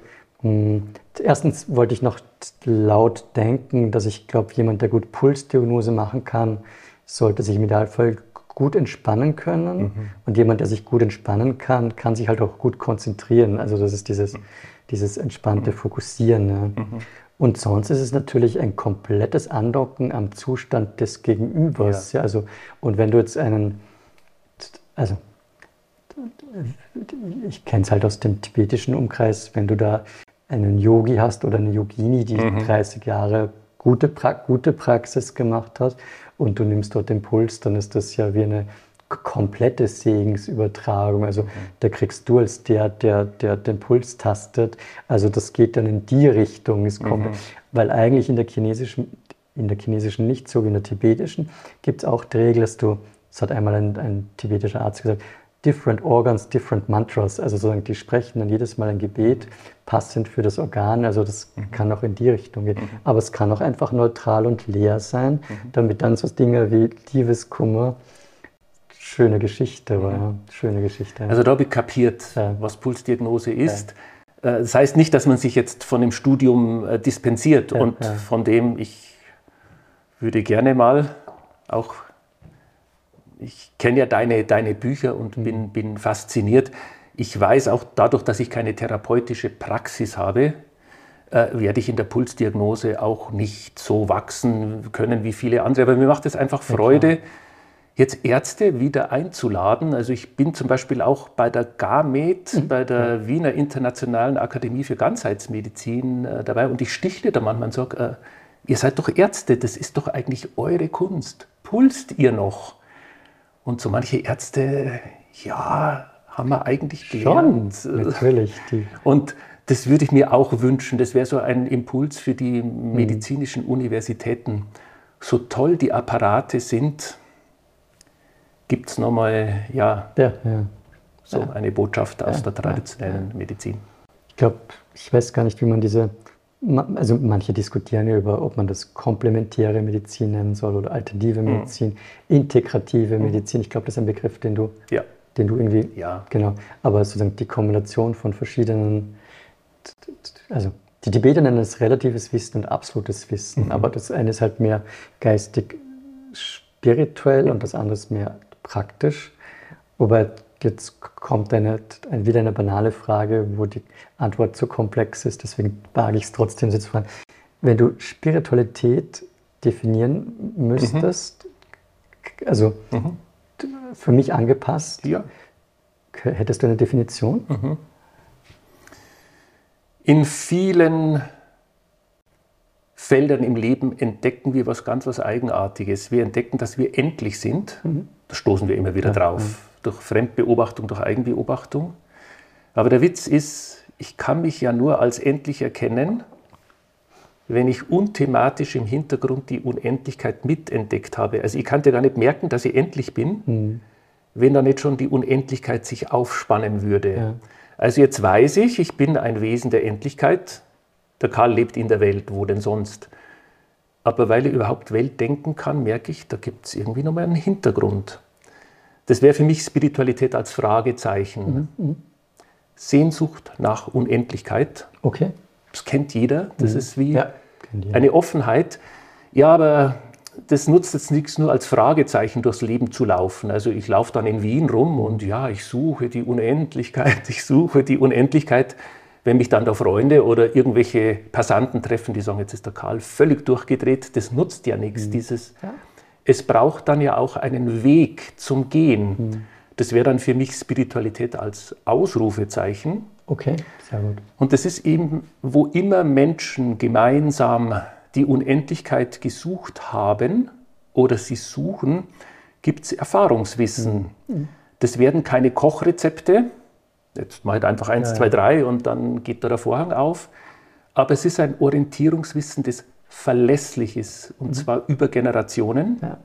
mh, hm, erstens wollte ich noch laut denken, dass ich glaube, jemand, der gut Pulsdiagnose machen kann, sollte sich im Idealfall gut entspannen können. Mhm. Und jemand, der sich gut entspannen kann, kann sich halt auch gut konzentrieren. Also das ist dieses, mhm. dieses entspannte mhm. Fokussieren. Ja. Mhm. Und sonst ist es natürlich ein komplettes Andocken am Zustand des Gegenübers. Ja. ja also, und wenn du jetzt einen, also ich kenne es halt aus dem tibetischen Umkreis, wenn du da einen Yogi hast oder eine Yogini, die mhm. 30 Jahre gute, pra gute Praxis gemacht hat und du nimmst dort den Puls, dann ist das ja wie eine komplette Segensübertragung. Also da kriegst du als der, der, der den Puls tastet. Also das geht dann in die Richtung. Es kommt, mhm. Weil eigentlich in der chinesischen, in der chinesischen nicht so wie in der tibetischen, gibt es auch die Regel, dass du, das hat einmal ein, ein tibetischer Arzt gesagt, different organs, different mantras. Also sozusagen, die sprechen dann jedes Mal ein Gebet, passend für das Organ. Also das mhm. kann auch in die Richtung gehen. Mhm. Aber es kann auch einfach neutral und leer sein, mhm. damit dann so Dinge wie Liebeskummer, schöne Geschichte war. Ja. Schöne Geschichte. Also da habe ich kapiert, ja. was Pulsdiagnose ist. Ja. Äh, das heißt nicht, dass man sich jetzt von dem Studium äh, dispensiert und von dem ich würde gerne mal auch ich kenne ja deine, deine Bücher und mhm. bin, bin fasziniert. Ich weiß auch dadurch, dass ich keine therapeutische Praxis habe, äh, werde ich in der Pulsdiagnose auch nicht so wachsen können wie viele andere. Aber mir macht es einfach Freude, ja, jetzt Ärzte wieder einzuladen. Also ich bin zum Beispiel auch bei der GAMED, mhm. bei der Wiener Internationalen Akademie für Ganzheitsmedizin äh, dabei und ich stichle da manchmal und sage, äh, ihr seid doch Ärzte, das ist doch eigentlich eure Kunst. Pulst ihr noch? Und so manche Ärzte, ja, haben wir eigentlich gelernt. Schon, natürlich. Und das würde ich mir auch wünschen. Das wäre so ein Impuls für die mhm. medizinischen Universitäten. So toll die Apparate sind, gibt es nochmal ja, ja, ja, so ja. eine Botschaft aus der traditionellen Medizin. Ich glaube, ich weiß gar nicht, wie man diese also manche diskutieren ja über, ob man das komplementäre Medizin nennen soll oder alternative mhm. Medizin, mhm. integrative mhm. Medizin. Ich glaube, das ist ein Begriff, den du, den du irgendwie, ja. genau, aber sozusagen die Kombination von verschiedenen, also die Tibeter nennen es relatives Wissen und absolutes Wissen, mhm. aber das eine ist halt mehr geistig spirituell und das andere ist mehr praktisch, wobei Jetzt kommt eine, wieder eine banale Frage, wo die Antwort zu komplex ist, deswegen wage ich es trotzdem, sie zu fragen. Wenn du Spiritualität definieren müsstest, mhm. also mhm. für mich angepasst, ja. hättest du eine Definition? Mhm. In vielen Feldern im Leben entdecken wir was ganz was Eigenartiges. Wir entdecken, dass wir endlich sind. Mhm. Da stoßen wir immer wieder ja. drauf mhm durch Fremdbeobachtung, durch Eigenbeobachtung. Aber der Witz ist, ich kann mich ja nur als endlich erkennen, wenn ich unthematisch im Hintergrund die Unendlichkeit mitentdeckt habe. Also ich kann ja gar nicht merken, dass ich endlich bin, mhm. wenn da nicht schon die Unendlichkeit sich aufspannen würde. Ja. Also jetzt weiß ich, ich bin ein Wesen der Endlichkeit. Der Karl lebt in der Welt, wo denn sonst? Aber weil ich überhaupt Welt denken kann, merke ich, da gibt es irgendwie nochmal einen Hintergrund. Das wäre für mich Spiritualität als Fragezeichen. Mhm, mhm. Sehnsucht nach Unendlichkeit. Okay. Das kennt jeder. Das mhm. ist wie ja, eine Offenheit. Ja, aber das nutzt jetzt nichts, nur als Fragezeichen durchs Leben zu laufen. Also ich laufe dann in Wien rum und ja, ich suche die Unendlichkeit, ich suche die Unendlichkeit. Wenn mich dann da Freunde oder irgendwelche Passanten treffen, die sagen, jetzt ist der Karl völlig durchgedreht, das nutzt ja nichts. Mhm. Dieses ja es braucht dann ja auch einen Weg zum Gehen. Mhm. Das wäre dann für mich Spiritualität als Ausrufezeichen. Okay, sehr gut. Und das ist eben, wo immer Menschen gemeinsam die Unendlichkeit gesucht haben oder sie suchen, gibt es Erfahrungswissen. Mhm. Das werden keine Kochrezepte. Jetzt mache ich einfach eins, ja. zwei, drei und dann geht da der Vorhang auf. Aber es ist ein Orientierungswissen, das verlässlich ist und mhm. zwar über Generationen. Ja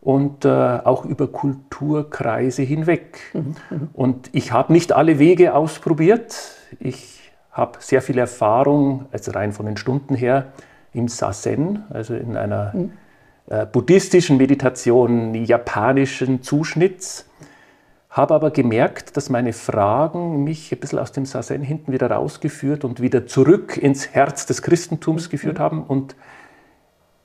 und äh, auch über Kulturkreise hinweg. Mhm. Mhm. Und ich habe nicht alle Wege ausprobiert. Ich habe sehr viel Erfahrung, also rein von den Stunden her, im Sazen, also in einer mhm. äh, buddhistischen Meditation japanischen Zuschnitts. Habe aber gemerkt, dass meine Fragen mich ein bisschen aus dem Sazen hinten wieder rausgeführt und wieder zurück ins Herz des Christentums mhm. geführt haben. Und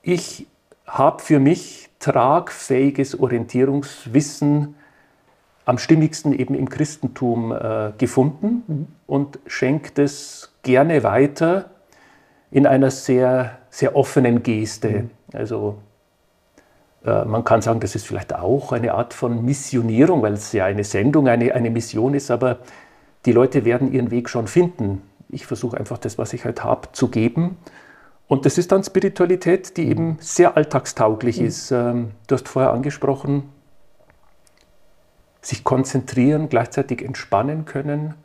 ich habe für mich tragfähiges Orientierungswissen am stimmigsten eben im Christentum äh, gefunden mhm. und schenkt es gerne weiter in einer sehr, sehr offenen Geste. Mhm. Also man kann sagen, das ist vielleicht auch eine Art von Missionierung, weil es ja eine Sendung, eine, eine Mission ist, aber die Leute werden ihren Weg schon finden. Ich versuche einfach das, was ich halt habe, zu geben und das ist dann Spiritualität, die eben sehr alltagstauglich mhm. ist. Ähm, du hast vorher angesprochen, sich konzentrieren, gleichzeitig entspannen können.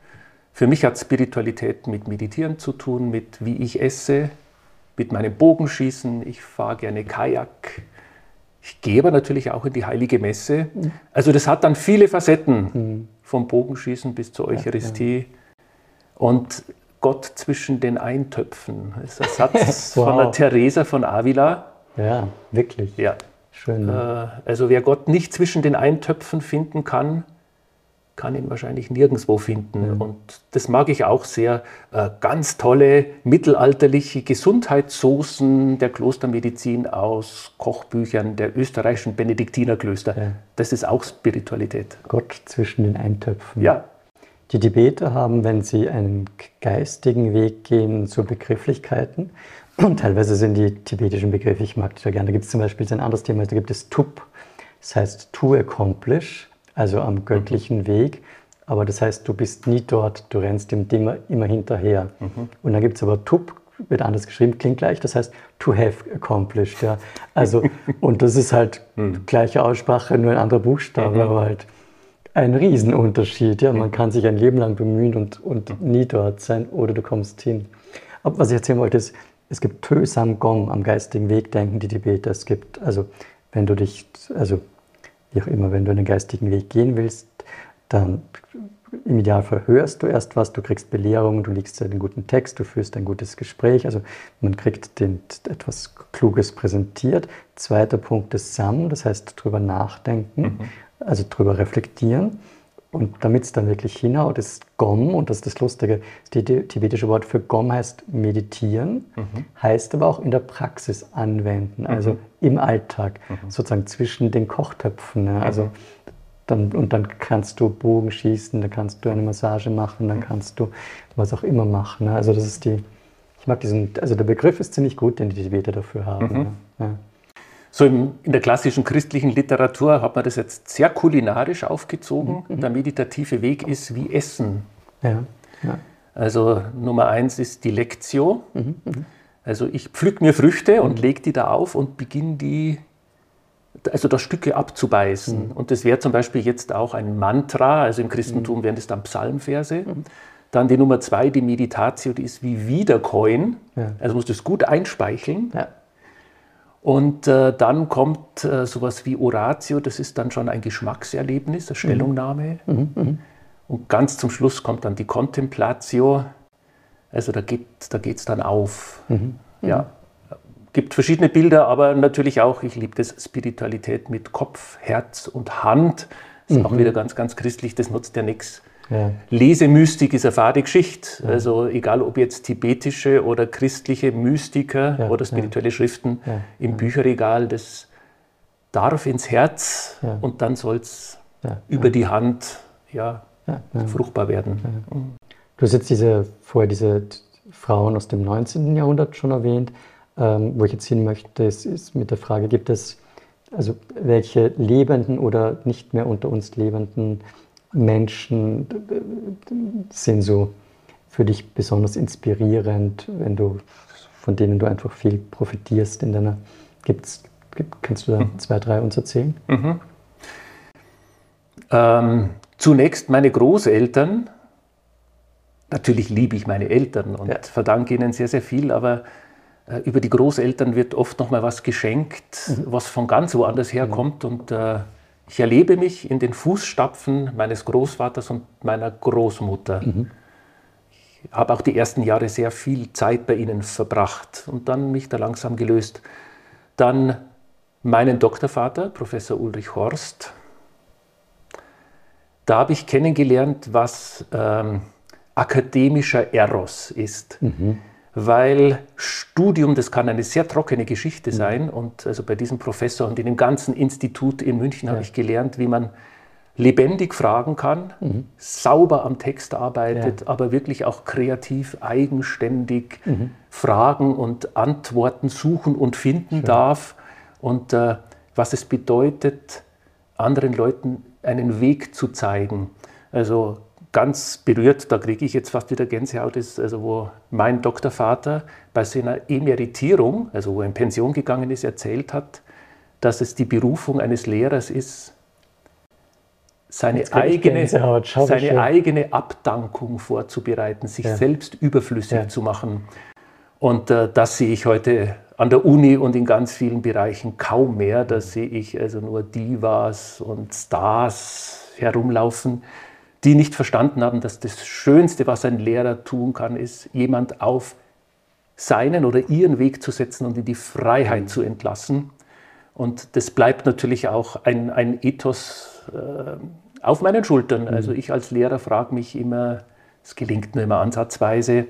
Für mich hat Spiritualität mit Meditieren zu tun, mit wie ich esse, mit meinem Bogenschießen. Ich fahre gerne Kajak. Ich gehe aber natürlich auch in die heilige Messe. Also das hat dann viele Facetten, vom Bogenschießen bis zur Eucharistie. Und Gott zwischen den Eintöpfen. Das ist ein Satz wow. von der Theresa von Avila. Ja, wirklich. Ja. Schön. Ne? Also wer Gott nicht zwischen den Eintöpfen finden kann, kann ihn wahrscheinlich nirgendwo finden. Mhm. Und das mag ich auch sehr. Äh, ganz tolle mittelalterliche Gesundheitssoßen der Klostermedizin aus Kochbüchern der österreichischen Benediktinerklöster. Ja. Das ist auch Spiritualität. Gott zwischen den Eintöpfen. Ja. Die Tibeter haben, wenn sie einen geistigen Weg gehen, so Begrifflichkeiten. Und teilweise sind die tibetischen Begriffe, ich mag die da gerne. Da gibt es zum Beispiel ein anderes Thema, da gibt es Tup. Das heißt to accomplish, also am göttlichen mhm. Weg. Aber das heißt, du bist nie dort, du rennst dem Ding immer hinterher. Mhm. Und dann gibt es aber Tup, wird anders geschrieben, klingt gleich, das heißt to have accomplished. Ja. Also, und das ist halt mhm. gleiche Aussprache, nur ein anderer Buchstabe, mhm. aber halt ein Riesenunterschied. Ja? Man kann sich ein Leben lang bemühen und, und nie dort sein oder du kommst hin. Aber was ich erzählen wollte, ist, es gibt Tö Sam Gom am geistigen Weg denken die Tibeter. Es gibt, also wenn du dich, also wie auch immer, wenn du einen geistigen Weg gehen willst, dann im Idealfall hörst du erst was, du kriegst Belehrung, du liegst einen guten Text, du führst ein gutes Gespräch, also man kriegt den, etwas Kluges präsentiert. Zweiter Punkt ist Sam, das heißt drüber nachdenken. Mhm also drüber reflektieren. Und damit es dann wirklich hinhaut, ist Gom, und das ist das Lustige, das tibetische Wort für Gom heißt meditieren, mhm. heißt aber auch in der Praxis anwenden, also mhm. im Alltag, mhm. sozusagen zwischen den Kochtöpfen. Ne? Also mhm. dann, und dann kannst du Bogen schießen, dann kannst du eine Massage machen, dann mhm. kannst du was auch immer machen. Ne? Also das ist die, ich mag diesen, also der Begriff ist ziemlich gut, den die Tibeter dafür haben. Mhm. Ne? Ja. So im, in der klassischen christlichen Literatur hat man das jetzt sehr kulinarisch aufgezogen. Mhm. Der meditative Weg ist wie Essen. Ja. Ja. Also Nummer eins ist die Lectio. Mhm. Mhm. Also ich pflück mir Früchte und lege die da auf und beginne die, also da Stücke abzubeißen. Mhm. Und das wäre zum Beispiel jetzt auch ein Mantra, also im Christentum mhm. wären das dann Psalmverse. Dann die Nummer zwei, die Meditatio, die ist wie Wiederkäuen. Ja. Also musst du es gut einspeicheln. Ja. Und äh, dann kommt äh, sowas wie Oratio, das ist dann schon ein Geschmackserlebnis, eine mhm. Stellungnahme. Mhm. Mhm. Und ganz zum Schluss kommt dann die Contemplatio, also da geht es da dann auf. Mhm. mhm. Ja, gibt verschiedene Bilder, aber natürlich auch, ich liebe das, Spiritualität mit Kopf, Herz und Hand. Das ist auch mhm. wieder ganz, ganz christlich, das nutzt ja nichts ja. Lesemystik ist eine fade Geschichte. Ja. Also egal ob jetzt tibetische oder christliche Mystiker ja. oder spirituelle Schriften im Bücherregal, das darf ins Herz und dann soll es über die Hand ja, fruchtbar werden. Mhm. Du hast jetzt diese, vorher diese Frauen aus dem 19. Jahrhundert schon erwähnt. Ähm, wo ich jetzt hin möchte, ist, ist mit der Frage, gibt es also welche lebenden oder nicht mehr unter uns lebenden Menschen sind so für dich besonders inspirierend, wenn du von denen du einfach viel profitierst in deiner gibt's, gibt, kannst du da mhm. zwei, drei uns erzählen? Mhm. Ähm, zunächst meine Großeltern. Natürlich liebe ich meine Eltern und ja. verdanke ihnen sehr, sehr viel, aber äh, über die Großeltern wird oft noch mal was geschenkt, mhm. was von ganz woanders herkommt. Mhm. Und äh, ich erlebe mich in den Fußstapfen meines Großvaters und meiner Großmutter. Mhm. Ich habe auch die ersten Jahre sehr viel Zeit bei ihnen verbracht und dann mich da langsam gelöst. Dann meinen Doktorvater, Professor Ulrich Horst. Da habe ich kennengelernt, was ähm, akademischer Eros ist. Mhm weil Studium, das kann eine sehr trockene Geschichte mhm. sein. Und also bei diesem Professor und in dem ganzen Institut in München ja. habe ich gelernt, wie man lebendig fragen kann, mhm. sauber am Text arbeitet, ja. aber wirklich auch kreativ, eigenständig mhm. fragen und Antworten suchen und finden Schön. darf. Und äh, was es bedeutet, anderen Leuten einen Weg zu zeigen. Also ganz berührt, da kriege ich jetzt fast wieder Gänsehaut, ist, also wo mein Doktorvater bei seiner Emeritierung, also wo er in Pension gegangen ist, erzählt hat, dass es die Berufung eines Lehrers ist, seine, eigene, seine eigene Abdankung vorzubereiten, sich ja. selbst überflüssig ja. zu machen. Und äh, das sehe ich heute an der Uni und in ganz vielen Bereichen kaum mehr. Da sehe ich also nur Divas und Stars herumlaufen, die nicht verstanden haben, dass das Schönste, was ein Lehrer tun kann, ist, jemand auf seinen oder ihren Weg zu setzen und in die Freiheit zu entlassen. Und das bleibt natürlich auch ein, ein Ethos äh, auf meinen Schultern. Mhm. Also ich als Lehrer frage mich immer, es gelingt nur immer ansatzweise.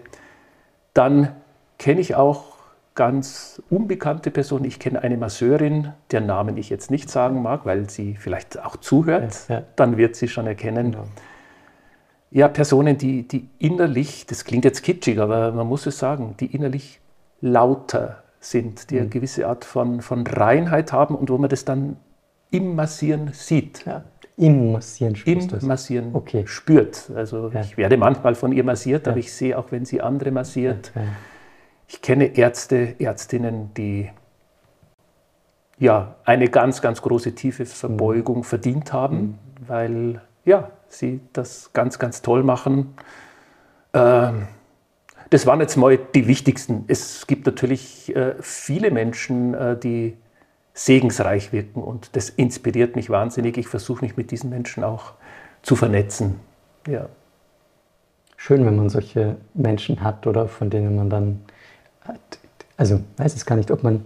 Dann kenne ich auch ganz unbekannte Personen. Ich kenne eine Masseurin, deren Namen ich jetzt nicht sagen mag, weil sie vielleicht auch zuhört. Ja, ja. Dann wird sie schon erkennen. Genau ja, Personen, die, die innerlich, das klingt jetzt kitschig, aber man muss es sagen, die innerlich lauter sind, die mhm. eine gewisse Art von, von Reinheit haben und wo man das dann im Massieren sieht. Ja. Im Massieren spürt Im Massieren okay. spürt. Also ja. ich werde manchmal von ihr massiert, ja. aber ich sehe auch, wenn sie andere massiert. Ich kenne Ärzte, Ärztinnen, die ja eine ganz, ganz große tiefe Verbeugung mhm. verdient haben, mhm. weil ja, sie das ganz, ganz toll machen. Ähm, das waren jetzt mal die wichtigsten. Es gibt natürlich äh, viele Menschen, äh, die segensreich wirken und das inspiriert mich wahnsinnig. Ich versuche mich mit diesen Menschen auch zu vernetzen. Ja. Schön, wenn man solche Menschen hat oder von denen man dann, also weiß es gar nicht, ob man,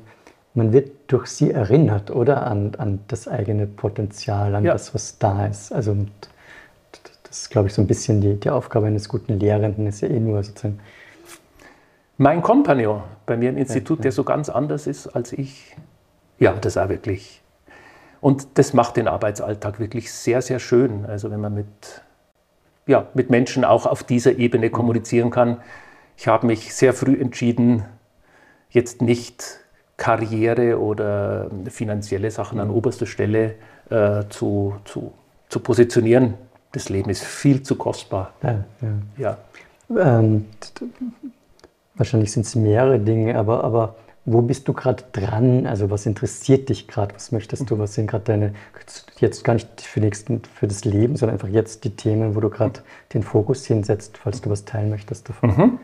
man wird durch sie erinnert oder an, an das eigene Potenzial, an ja. das, was da ist. Also das ist, glaube ich, so ein bisschen die, die Aufgabe eines guten Lehrenden, ist ja eh nur sozusagen. Mein Kompagnon bei mir im Institut, ja, der so ganz anders ist als ich, ja, das auch wirklich. Und das macht den Arbeitsalltag wirklich sehr, sehr schön. Also wenn man mit, ja, mit Menschen auch auf dieser Ebene mhm. kommunizieren kann. Ich habe mich sehr früh entschieden, jetzt nicht Karriere oder finanzielle Sachen an mhm. oberster Stelle äh, zu, zu, zu positionieren das Leben ist viel zu kostbar. Ja, ja. ja. Ähm, wahrscheinlich sind es mehrere Dinge, aber, aber wo bist du gerade dran? Also was interessiert dich gerade? Was möchtest du? Was sind gerade deine, jetzt gar nicht für, nächsten, für das Leben, sondern einfach jetzt die Themen, wo du gerade den Fokus hinsetzt, falls du was teilen möchtest davon? Mhm.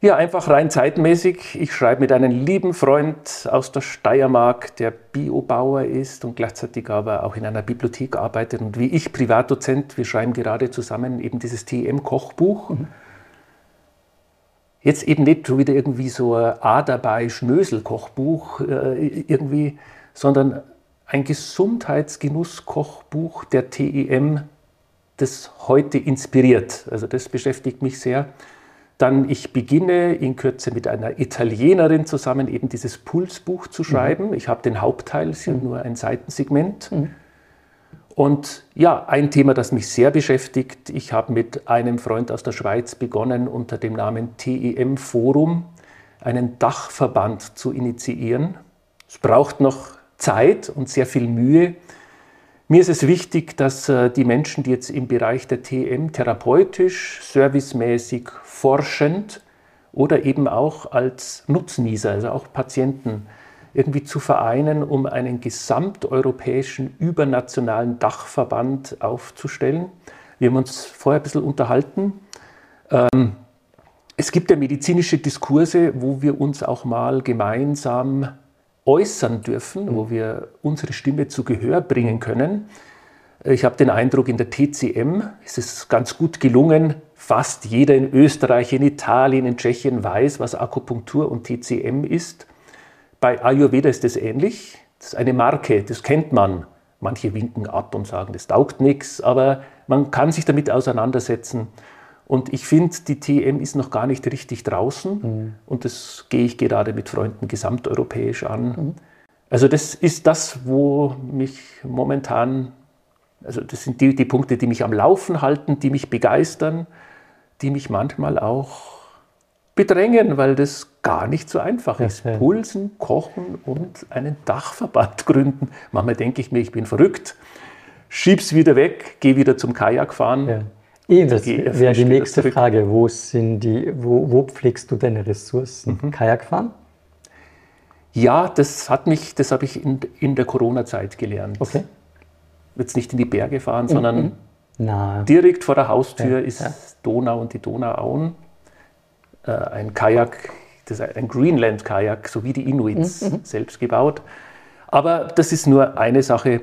Ja, einfach rein zeitmäßig. Ich schreibe mit einem lieben Freund aus der Steiermark, der Biobauer ist und gleichzeitig aber auch in einer Bibliothek arbeitet. Und wie ich, Privatdozent, wir schreiben gerade zusammen eben dieses TM-Kochbuch. Mhm. Jetzt eben nicht wieder irgendwie so ein A dabei Schnösel-Kochbuch äh, irgendwie, sondern ein Gesundheitsgenuss-Kochbuch der TEM, das heute inspiriert. Also das beschäftigt mich sehr. Dann, ich beginne in Kürze mit einer Italienerin zusammen eben dieses Pulsbuch zu schreiben. Mhm. Ich habe den Hauptteil, es ist mhm. nur ein Seitensegment. Mhm. Und ja, ein Thema, das mich sehr beschäftigt, ich habe mit einem Freund aus der Schweiz begonnen, unter dem Namen TEM Forum einen Dachverband zu initiieren. Es braucht noch Zeit und sehr viel Mühe. Mir ist es wichtig, dass äh, die Menschen, die jetzt im Bereich der TM therapeutisch, servicemäßig forschend oder eben auch als Nutznießer, also auch Patienten irgendwie zu vereinen, um einen gesamteuropäischen, übernationalen Dachverband aufzustellen. Wir haben uns vorher ein bisschen unterhalten. Ähm, es gibt ja medizinische Diskurse, wo wir uns auch mal gemeinsam äußern dürfen, wo wir unsere Stimme zu Gehör bringen können. Ich habe den Eindruck, in der TCM ist es ganz gut gelungen. Fast jeder in Österreich, in Italien, in Tschechien weiß, was Akupunktur und TCM ist. Bei Ayurveda ist es ähnlich. Das ist eine Marke, das kennt man. Manche winken ab und sagen, das taugt nichts, aber man kann sich damit auseinandersetzen. Und ich finde, die TM ist noch gar nicht richtig draußen. Mhm. Und das gehe ich gerade mit Freunden gesamteuropäisch an. Mhm. Also das ist das, wo mich momentan also das sind die, die Punkte, die mich am Laufen halten, die mich begeistern, die mich manchmal auch bedrängen, weil das gar nicht so einfach ist. Ja, ja. Pulsen, kochen und einen Dachverband gründen. Manchmal denke ich mir, ich bin verrückt, schieb's wieder weg, gehe wieder zum Kajakfahren. Ja. Eben, das wäre die nächste Frage. Wo, sind die, wo, wo pflegst du deine Ressourcen? Mhm. Kajakfahren? Ja, das hat mich, das habe ich in, in der Corona-Zeit gelernt. Okay jetzt nicht in die Berge fahren, mhm. sondern Na. direkt vor der Haustür ja, ist ja. Donau und die Donauauen. Äh, ein Kajak, das ist ein Greenland-Kajak, so wie die Inuits mhm. mhm. selbst gebaut. Aber das ist nur eine Sache.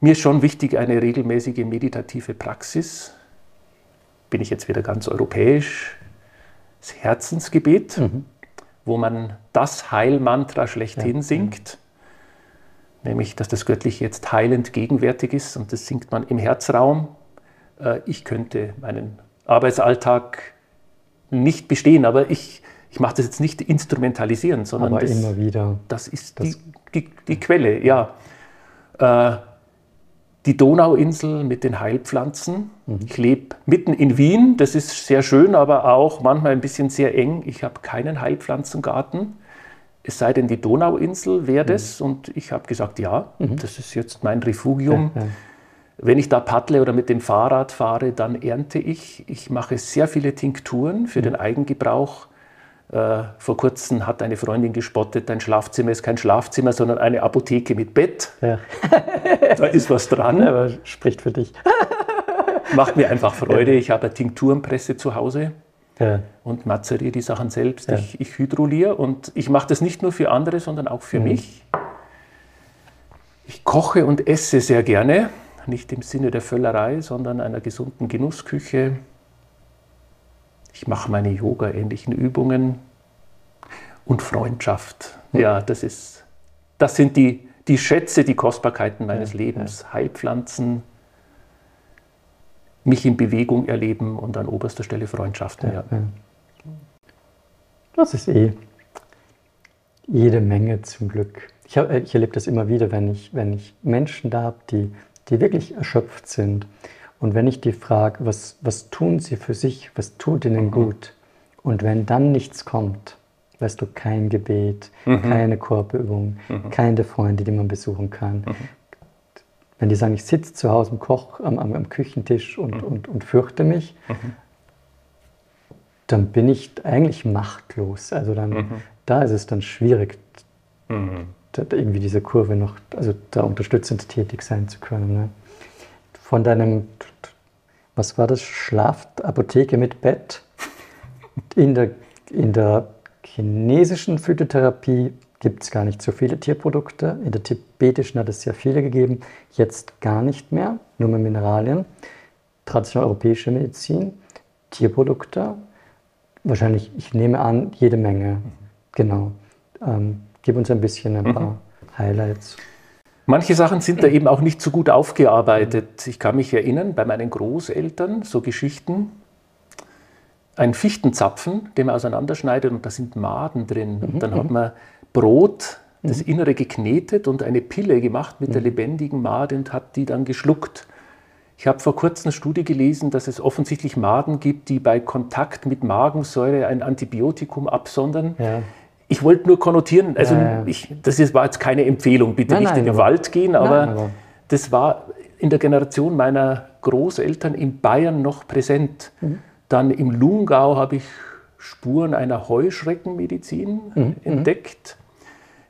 Mir ist schon wichtig eine regelmäßige meditative Praxis. Bin ich jetzt wieder ganz europäisch. Das Herzensgebet, mhm. wo man das Heilmantra schlechthin ja. singt nämlich dass das Göttliche jetzt heilend gegenwärtig ist und das singt man im Herzraum. Äh, ich könnte meinen Arbeitsalltag nicht bestehen, aber ich, ich mache das jetzt nicht instrumentalisieren, sondern das, immer wieder. das ist das die, die, die, Quelle, ja. Die Donauinsel mit den Heilpflanzen. Mhm. Ich lebe mitten in Wien, das ist sehr schön, aber auch manchmal ein bisschen sehr eng. Ich habe keinen Heilpflanzengarten es sei denn, die Donauinsel wäre das. Mhm. Und ich habe gesagt, ja, mhm. das ist jetzt mein Refugium. Ja, ja. Wenn ich da paddle oder mit dem Fahrrad fahre, dann ernte ich. Ich mache sehr viele Tinkturen für mhm. den Eigengebrauch. Äh, vor kurzem hat eine Freundin gespottet, dein Schlafzimmer ist kein Schlafzimmer, sondern eine Apotheke mit Bett. Ja. da ist was dran. Aber spricht für dich. Macht mir einfach Freude. Ich habe eine Tinkturenpresse zu Hause ja. und mazeriere die Sachen selbst. Ja. Ich, ich hydroliere und ich mache das nicht nur für andere, sondern auch für mhm. mich. Ich koche und esse sehr gerne, nicht im Sinne der Völlerei, sondern einer gesunden Genussküche. Ich mache meine Yoga-ähnlichen Übungen und Freundschaft. Ja, das, ist, das sind die, die Schätze, die Kostbarkeiten meines ja, Lebens. Ja. Heilpflanzen, mich in Bewegung erleben und an oberster Stelle Freundschaften. Ja, ja. Das ist eh jede Menge zum Glück. Ich, hab, ich erlebe das immer wieder, wenn ich, wenn ich Menschen da habe, die, die wirklich erschöpft sind. Und wenn ich die frage, was, was tun sie für sich, was tut ihnen mhm. gut? Und wenn dann nichts kommt, weißt du, kein Gebet, mhm. keine Korbübung, mhm. keine Freunde, die man besuchen kann, mhm. Wenn die sagen, ich sitze zu Hause am, Koch, am, am, am Küchentisch und, mhm. und, und fürchte mich, mhm. dann bin ich eigentlich machtlos. Also dann, da ist es dann schwierig, irgendwie diese Kurve noch, also da unterstützend tätig sein zu können. Ne? Von deinem, was war das, Schlafapotheke mit Bett in der, in der chinesischen Phytotherapie gibt es gar nicht so viele Tierprodukte. In der tibetischen hat es sehr viele gegeben, jetzt gar nicht mehr, nur mehr Mineralien. Traditionelle europäische Medizin, Tierprodukte, wahrscheinlich, ich nehme an, jede Menge. Mhm. Genau. Ähm, gib uns ein bisschen ein paar mhm. Highlights. Manche Sachen sind da eben auch nicht so gut aufgearbeitet. Ich kann mich erinnern, bei meinen Großeltern, so Geschichten, ein Fichtenzapfen, den man auseinanderschneidet und da sind Maden drin. Mhm. Dann hat mhm. man Brot, das mhm. Innere geknetet und eine Pille gemacht mit der lebendigen Made und hat die dann geschluckt. Ich habe vor kurzem eine Studie gelesen, dass es offensichtlich Maden gibt, die bei Kontakt mit Magensäure ein Antibiotikum absondern. Ja. Ich wollte nur konnotieren, also ja. Ich, das ist, war jetzt keine Empfehlung, bitte nein, nicht nein, in den aber, Wald gehen, aber, nein, aber, das war in der Generation meiner Großeltern in Bayern noch präsent. Mhm. Dann im Lungau habe ich Spuren einer Heuschreckenmedizin mhm. entdeckt.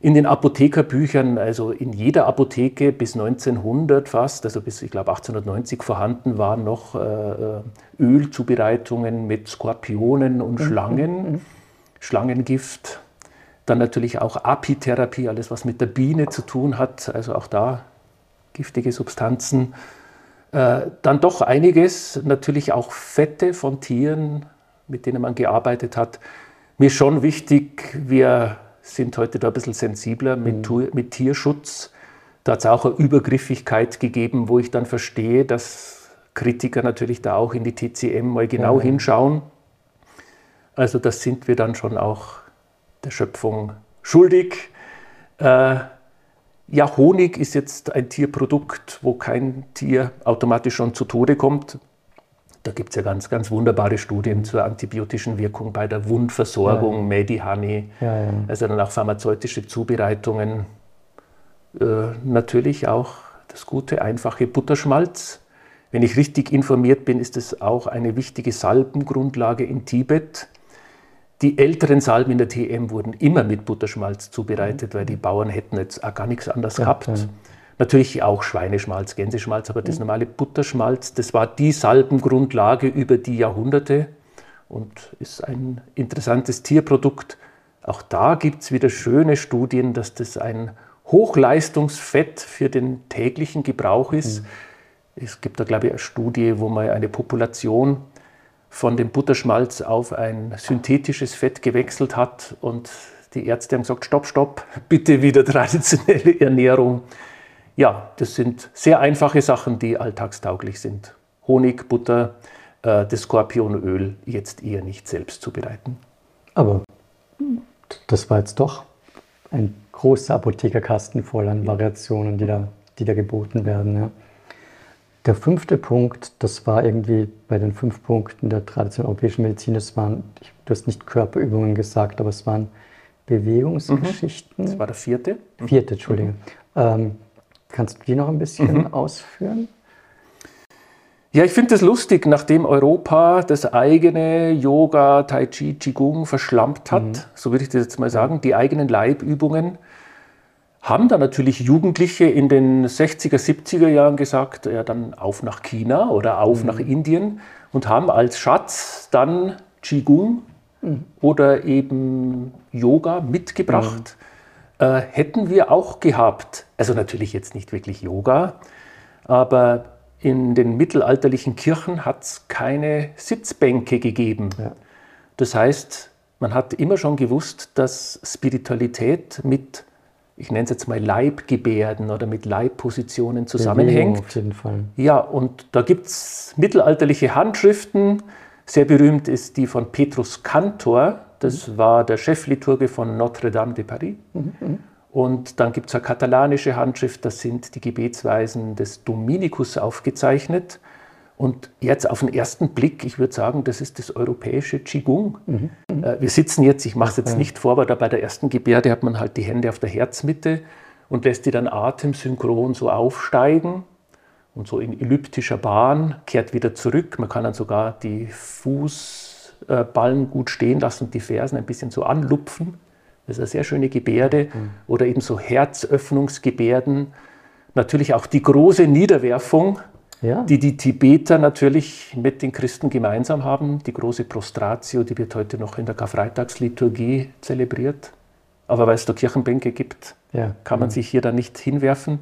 in den Apothekerbüchern, also in jeder Apotheke bis 1900 fast, also bis ich glaube 1890 vorhanden waren noch äh, äh, Ölzubereitungen mit Skorpionen und mhm. Schlangen, mhm. Schlangengift. Dann natürlich auch Apitherapie, alles was mit der Biene zu tun hat, also auch da giftige Substanzen. Äh, dann doch einiges, natürlich auch Fette von Tieren, mit denen man gearbeitet hat. Mir ist schon wichtig, wir sind heute da ein bisschen sensibler mit, mhm. mit Tierschutz. Da hat es auch eine Übergriffigkeit gegeben, wo ich dann verstehe, dass Kritiker natürlich da auch in die TCM mal genau ja. hinschauen. Also das sind wir dann schon auch der Schöpfung schuldig. Äh, ja, Honig ist jetzt ein Tierprodukt, wo kein Tier automatisch schon zu Tode kommt. Da gibt es ja ganz, ganz wunderbare Studien zur antibiotischen Wirkung bei der Wundversorgung, ja. Medihoney, ja, ja. also dann auch pharmazeutische Zubereitungen. Äh, natürlich auch das gute, einfache Butterschmalz. Wenn ich richtig informiert bin, ist es auch eine wichtige Salbengrundlage in Tibet. Die älteren Salben in der TM wurden immer mit Butterschmalz zubereitet, weil die Bauern hätten jetzt auch gar nichts anderes gehabt. Natürlich auch Schweineschmalz, Gänseschmalz, aber das mhm. normale Butterschmalz, das war die Salbengrundlage über die Jahrhunderte und ist ein interessantes Tierprodukt. Auch da gibt es wieder schöne Studien, dass das ein Hochleistungsfett für den täglichen Gebrauch ist. Mhm. Es gibt da, glaube ich, eine Studie, wo man eine Population von dem Butterschmalz auf ein synthetisches Fett gewechselt hat und die Ärzte haben gesagt, stopp, stopp, bitte wieder traditionelle Ernährung ja, das sind sehr einfache Sachen, die alltagstauglich sind. Honig, Butter, äh, das Skorpionöl jetzt eher nicht selbst zubereiten. Aber das war jetzt doch ein großer Apothekerkasten voll an Variationen, die da, die da geboten werden. Ja. Der fünfte Punkt, das war irgendwie bei den fünf Punkten der traditionellen europäischen Medizin, das waren, du hast nicht Körperübungen gesagt, aber es waren Bewegungsgeschichten. Mhm. Das war der vierte. Vierte, Entschuldige. Mhm. Ähm, Kannst du die noch ein bisschen mhm. ausführen? Ja, ich finde es lustig, nachdem Europa das eigene Yoga, Tai Chi, Qigong verschlampt hat, mhm. so würde ich das jetzt mal sagen, die eigenen Leibübungen, haben da natürlich Jugendliche in den 60er, 70er Jahren gesagt, ja dann auf nach China oder auf mhm. nach Indien und haben als Schatz dann Qigong mhm. oder eben Yoga mitgebracht. Mhm äh, hätten wir auch gehabt. Also natürlich jetzt nicht wirklich Yoga, aber in den mittelalterlichen Kirchen hat es keine Sitzbänke gegeben. Ja. Das heißt, man hat immer schon gewusst, dass Spiritualität mit, ich nenne es jetzt mal Leibgebärden oder mit Leibpositionen zusammenhängt. Bewegung auf jeden Fall. Ja, und da gibt es mittelalterliche Handschriften. Sehr berühmt ist die von Petrus Cantor, das mhm. war der Chefliturge von Notre-Dame de Paris. Mhm. mhm. Und dann gibt es eine katalanische Handschrift, das sind die Gebetsweisen des Dominikus aufgezeichnet. Und jetzt auf den ersten Blick, ich würde sagen, das ist das europäische Qigong. Mhm. mhm. Wir sitzen jetzt, ich mache es jetzt nicht vor, aber da bei der ersten Gebärde hat man halt die Hände auf der Herzmitte und lässt die dann atemsynchron so aufsteigen und so in elliptischer Bahn, kehrt wieder zurück. Man kann dann sogar die Fuß äh, Ballen gut stehen lassen und die Fersen ein bisschen so anlupfen. Das ist eine sehr schöne Gebärde. Mhm. Oder eben so Herzöffnungsgebärden. Natürlich auch die große Niederwerfung, ja. die die Tibeter natürlich mit den Christen gemeinsam haben. Die große Prostratio, die wird heute noch in der Karfreitagsliturgie zelebriert. Aber weil es da Kirchenbänke gibt, ja. kann man mhm. sich hier dann nicht hinwerfen.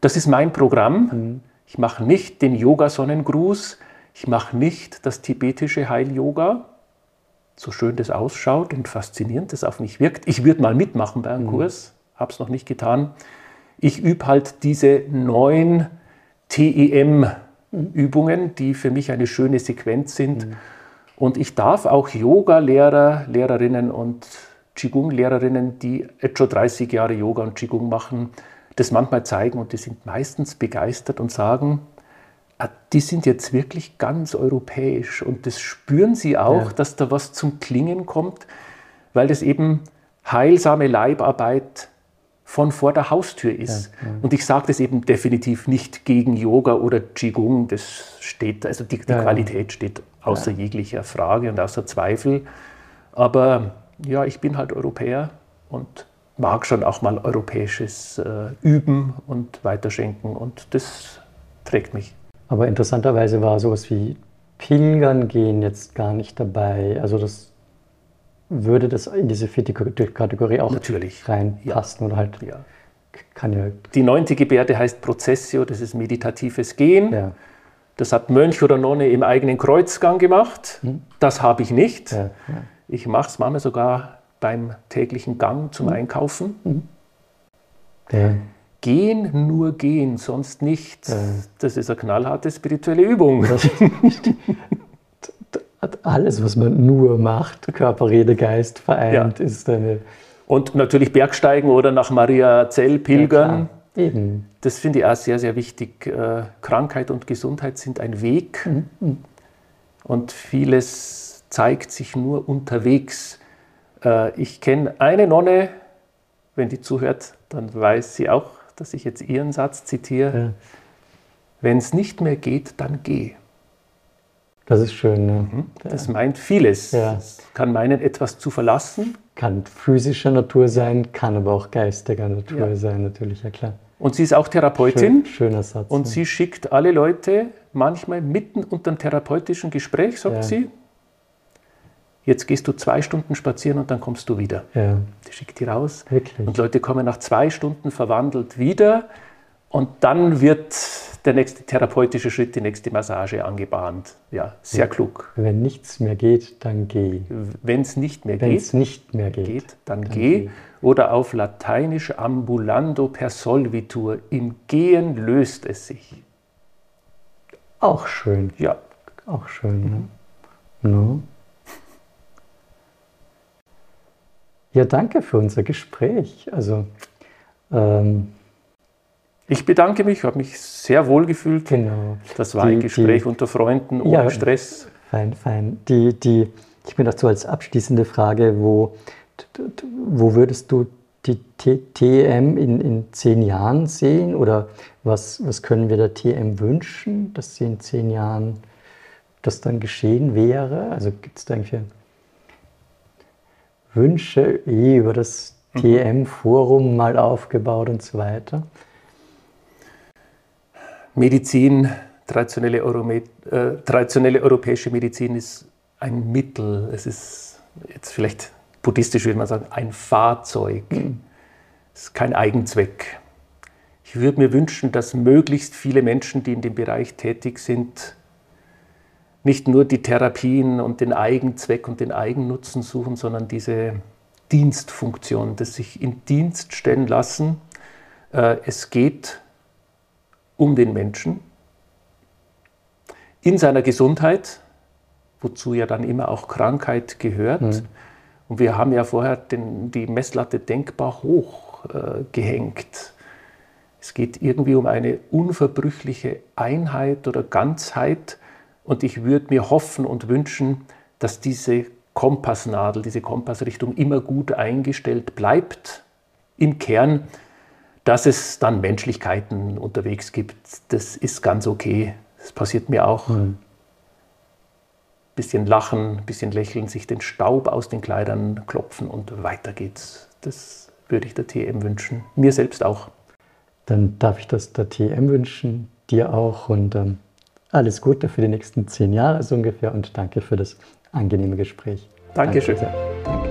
Das ist mein Programm. Mhm. Ich mache nicht den Yoga-Sonnengruß, ich mache nicht das tibetische Heil-Yoga, so schön das ausschaut und faszinierend das auf mich wirkt. Ich würde mal mitmachen bei einem mhm. Kurs, habe es noch nicht getan. Ich übe halt diese neun TEM-Übungen, die für mich eine schöne Sequenz sind. Mhm. Und ich darf auch Yoga-Lehrer, Lehrerinnen und Qigong-Lehrerinnen, die jetzt schon 30 Jahre Yoga und Qigong machen, das manchmal zeigen und die sind meistens begeistert und sagen, Ah, die sind jetzt wirklich ganz europäisch und das spüren sie auch, ja. dass da was zum Klingen kommt, weil das eben heilsame Leibarbeit von vor der Haustür ist. Ja, ja. Und ich sage das eben definitiv nicht gegen Yoga oder Qigong, das steht, also die, die Qualität steht außer jeglicher Frage und außer Zweifel. Aber ja, ich bin halt Europäer und mag schon auch mal europäisches äh, üben und weiterschenken und das trägt mich. Aber interessanterweise war sowas wie Pilgern gehen jetzt gar nicht dabei. Also das würde das in diese vierte Kategorie auch Natürlich. reinpassen ja. oder halt ja. kann ja. Die neunte Gebärde heißt Prozessio, das ist meditatives Gehen. Ja. Das hat Mönch oder Nonne im eigenen Kreuzgang gemacht. Hm. Das habe ich nicht. Ich mache es manchmal sogar beim täglichen Gang zum hm. Einkaufen. Hm. Gehen, nur gehen, sonst nichts. Das ist eine knallharte spirituelle Übung. Alles, was man nur macht, Körper, Rede, Geist vereint, ja. ist eine. Und natürlich Bergsteigen oder nach Maria Zell pilgern. Ja, Eben. Das finde ich auch sehr, sehr wichtig. Äh, Krankheit und Gesundheit sind ein Weg. Mhm. Und vieles zeigt sich nur unterwegs. Äh, ich kenne eine Nonne, wenn die zuhört, dann weiß sie auch, dass ich jetzt Ihren Satz zitiere. Ja. Wenn es nicht mehr geht, dann geh. Das ist schön. Ne? Mhm. Das ja. meint vieles. Ja. Es kann meinen, etwas zu verlassen. Kann physischer Natur sein, kann aber auch geistiger Natur ja. sein, natürlich, ja klar. Und sie ist auch Therapeutin. Schön, schöner Satz. Und sie schickt alle Leute manchmal mitten unter einem therapeutischen Gespräch, sagt sie, jetzt gehst du zwei Stunden spazieren und dann kommst du wieder. Ja. Die schickt die raus. Wirklich? Und Leute kommen nach zwei Stunden verwandelt wieder und dann wird der nächste therapeutische Schritt, die nächste Massage angebahnt. Ja, sehr klug. Wenn nichts mehr geht, dann geh. Wenn es nicht mehr Wenn geht, es nicht mehr geht, geht dann, dann geh. geh. Oder auf Lateinisch ambulando per solvitur. Im Gehen löst es sich. Auch schön. Ja. Auch schön. Ne? No. Ja, danke für unser Gespräch. Also, ähm, ich bedanke mich, habe mich sehr wohl gefühlt. Genau. Das war die, ein Gespräch die, unter Freunden, ohne ja, Stress. Fein, fein. Die, die, ich bin dazu als abschließende Frage, wo, wo würdest du die TM in, in zehn Jahren sehen? Oder was, was können wir der TM wünschen, dass sie in zehn Jahren das dann geschehen wäre? Also gibt es da irgendwie Wünsche eh über das TM-Forum mal aufgebaut und so weiter? Medizin, traditionelle, Eurome äh, traditionelle europäische Medizin ist ein Mittel. Es ist jetzt vielleicht buddhistisch würde man sagen, ein Fahrzeug. Es ist kein Eigenzweck. Ich würde mir wünschen, dass möglichst viele Menschen, die in dem Bereich tätig sind, nicht nur die Therapien und den Eigenzweck und den Eigennutzen suchen, sondern diese Dienstfunktion, das sich in Dienst stellen lassen. Äh, es geht um den Menschen in seiner Gesundheit, wozu ja dann immer auch Krankheit gehört. Mhm. Und wir haben ja vorher den, die Messlatte denkbar hoch äh, gehängt. Es geht irgendwie um eine unverbrüchliche Einheit oder Ganzheit. Und ich würde mir hoffen und wünschen, dass diese Kompassnadel, diese Kompassrichtung immer gut eingestellt bleibt im Kern dass es dann Menschlichkeiten unterwegs gibt, das ist ganz okay. Das passiert mir auch. Mhm. Bisschen lachen, bisschen lächeln, sich den Staub aus den Kleidern klopfen und weiter geht's. Das würde ich der TM wünschen. Mir selbst auch. Dann darf ich das der TM wünschen, dir auch und ähm, alles Gute für die nächsten zehn Jahre so ungefähr und danke für das angenehme Gespräch. Dankeschön. Danke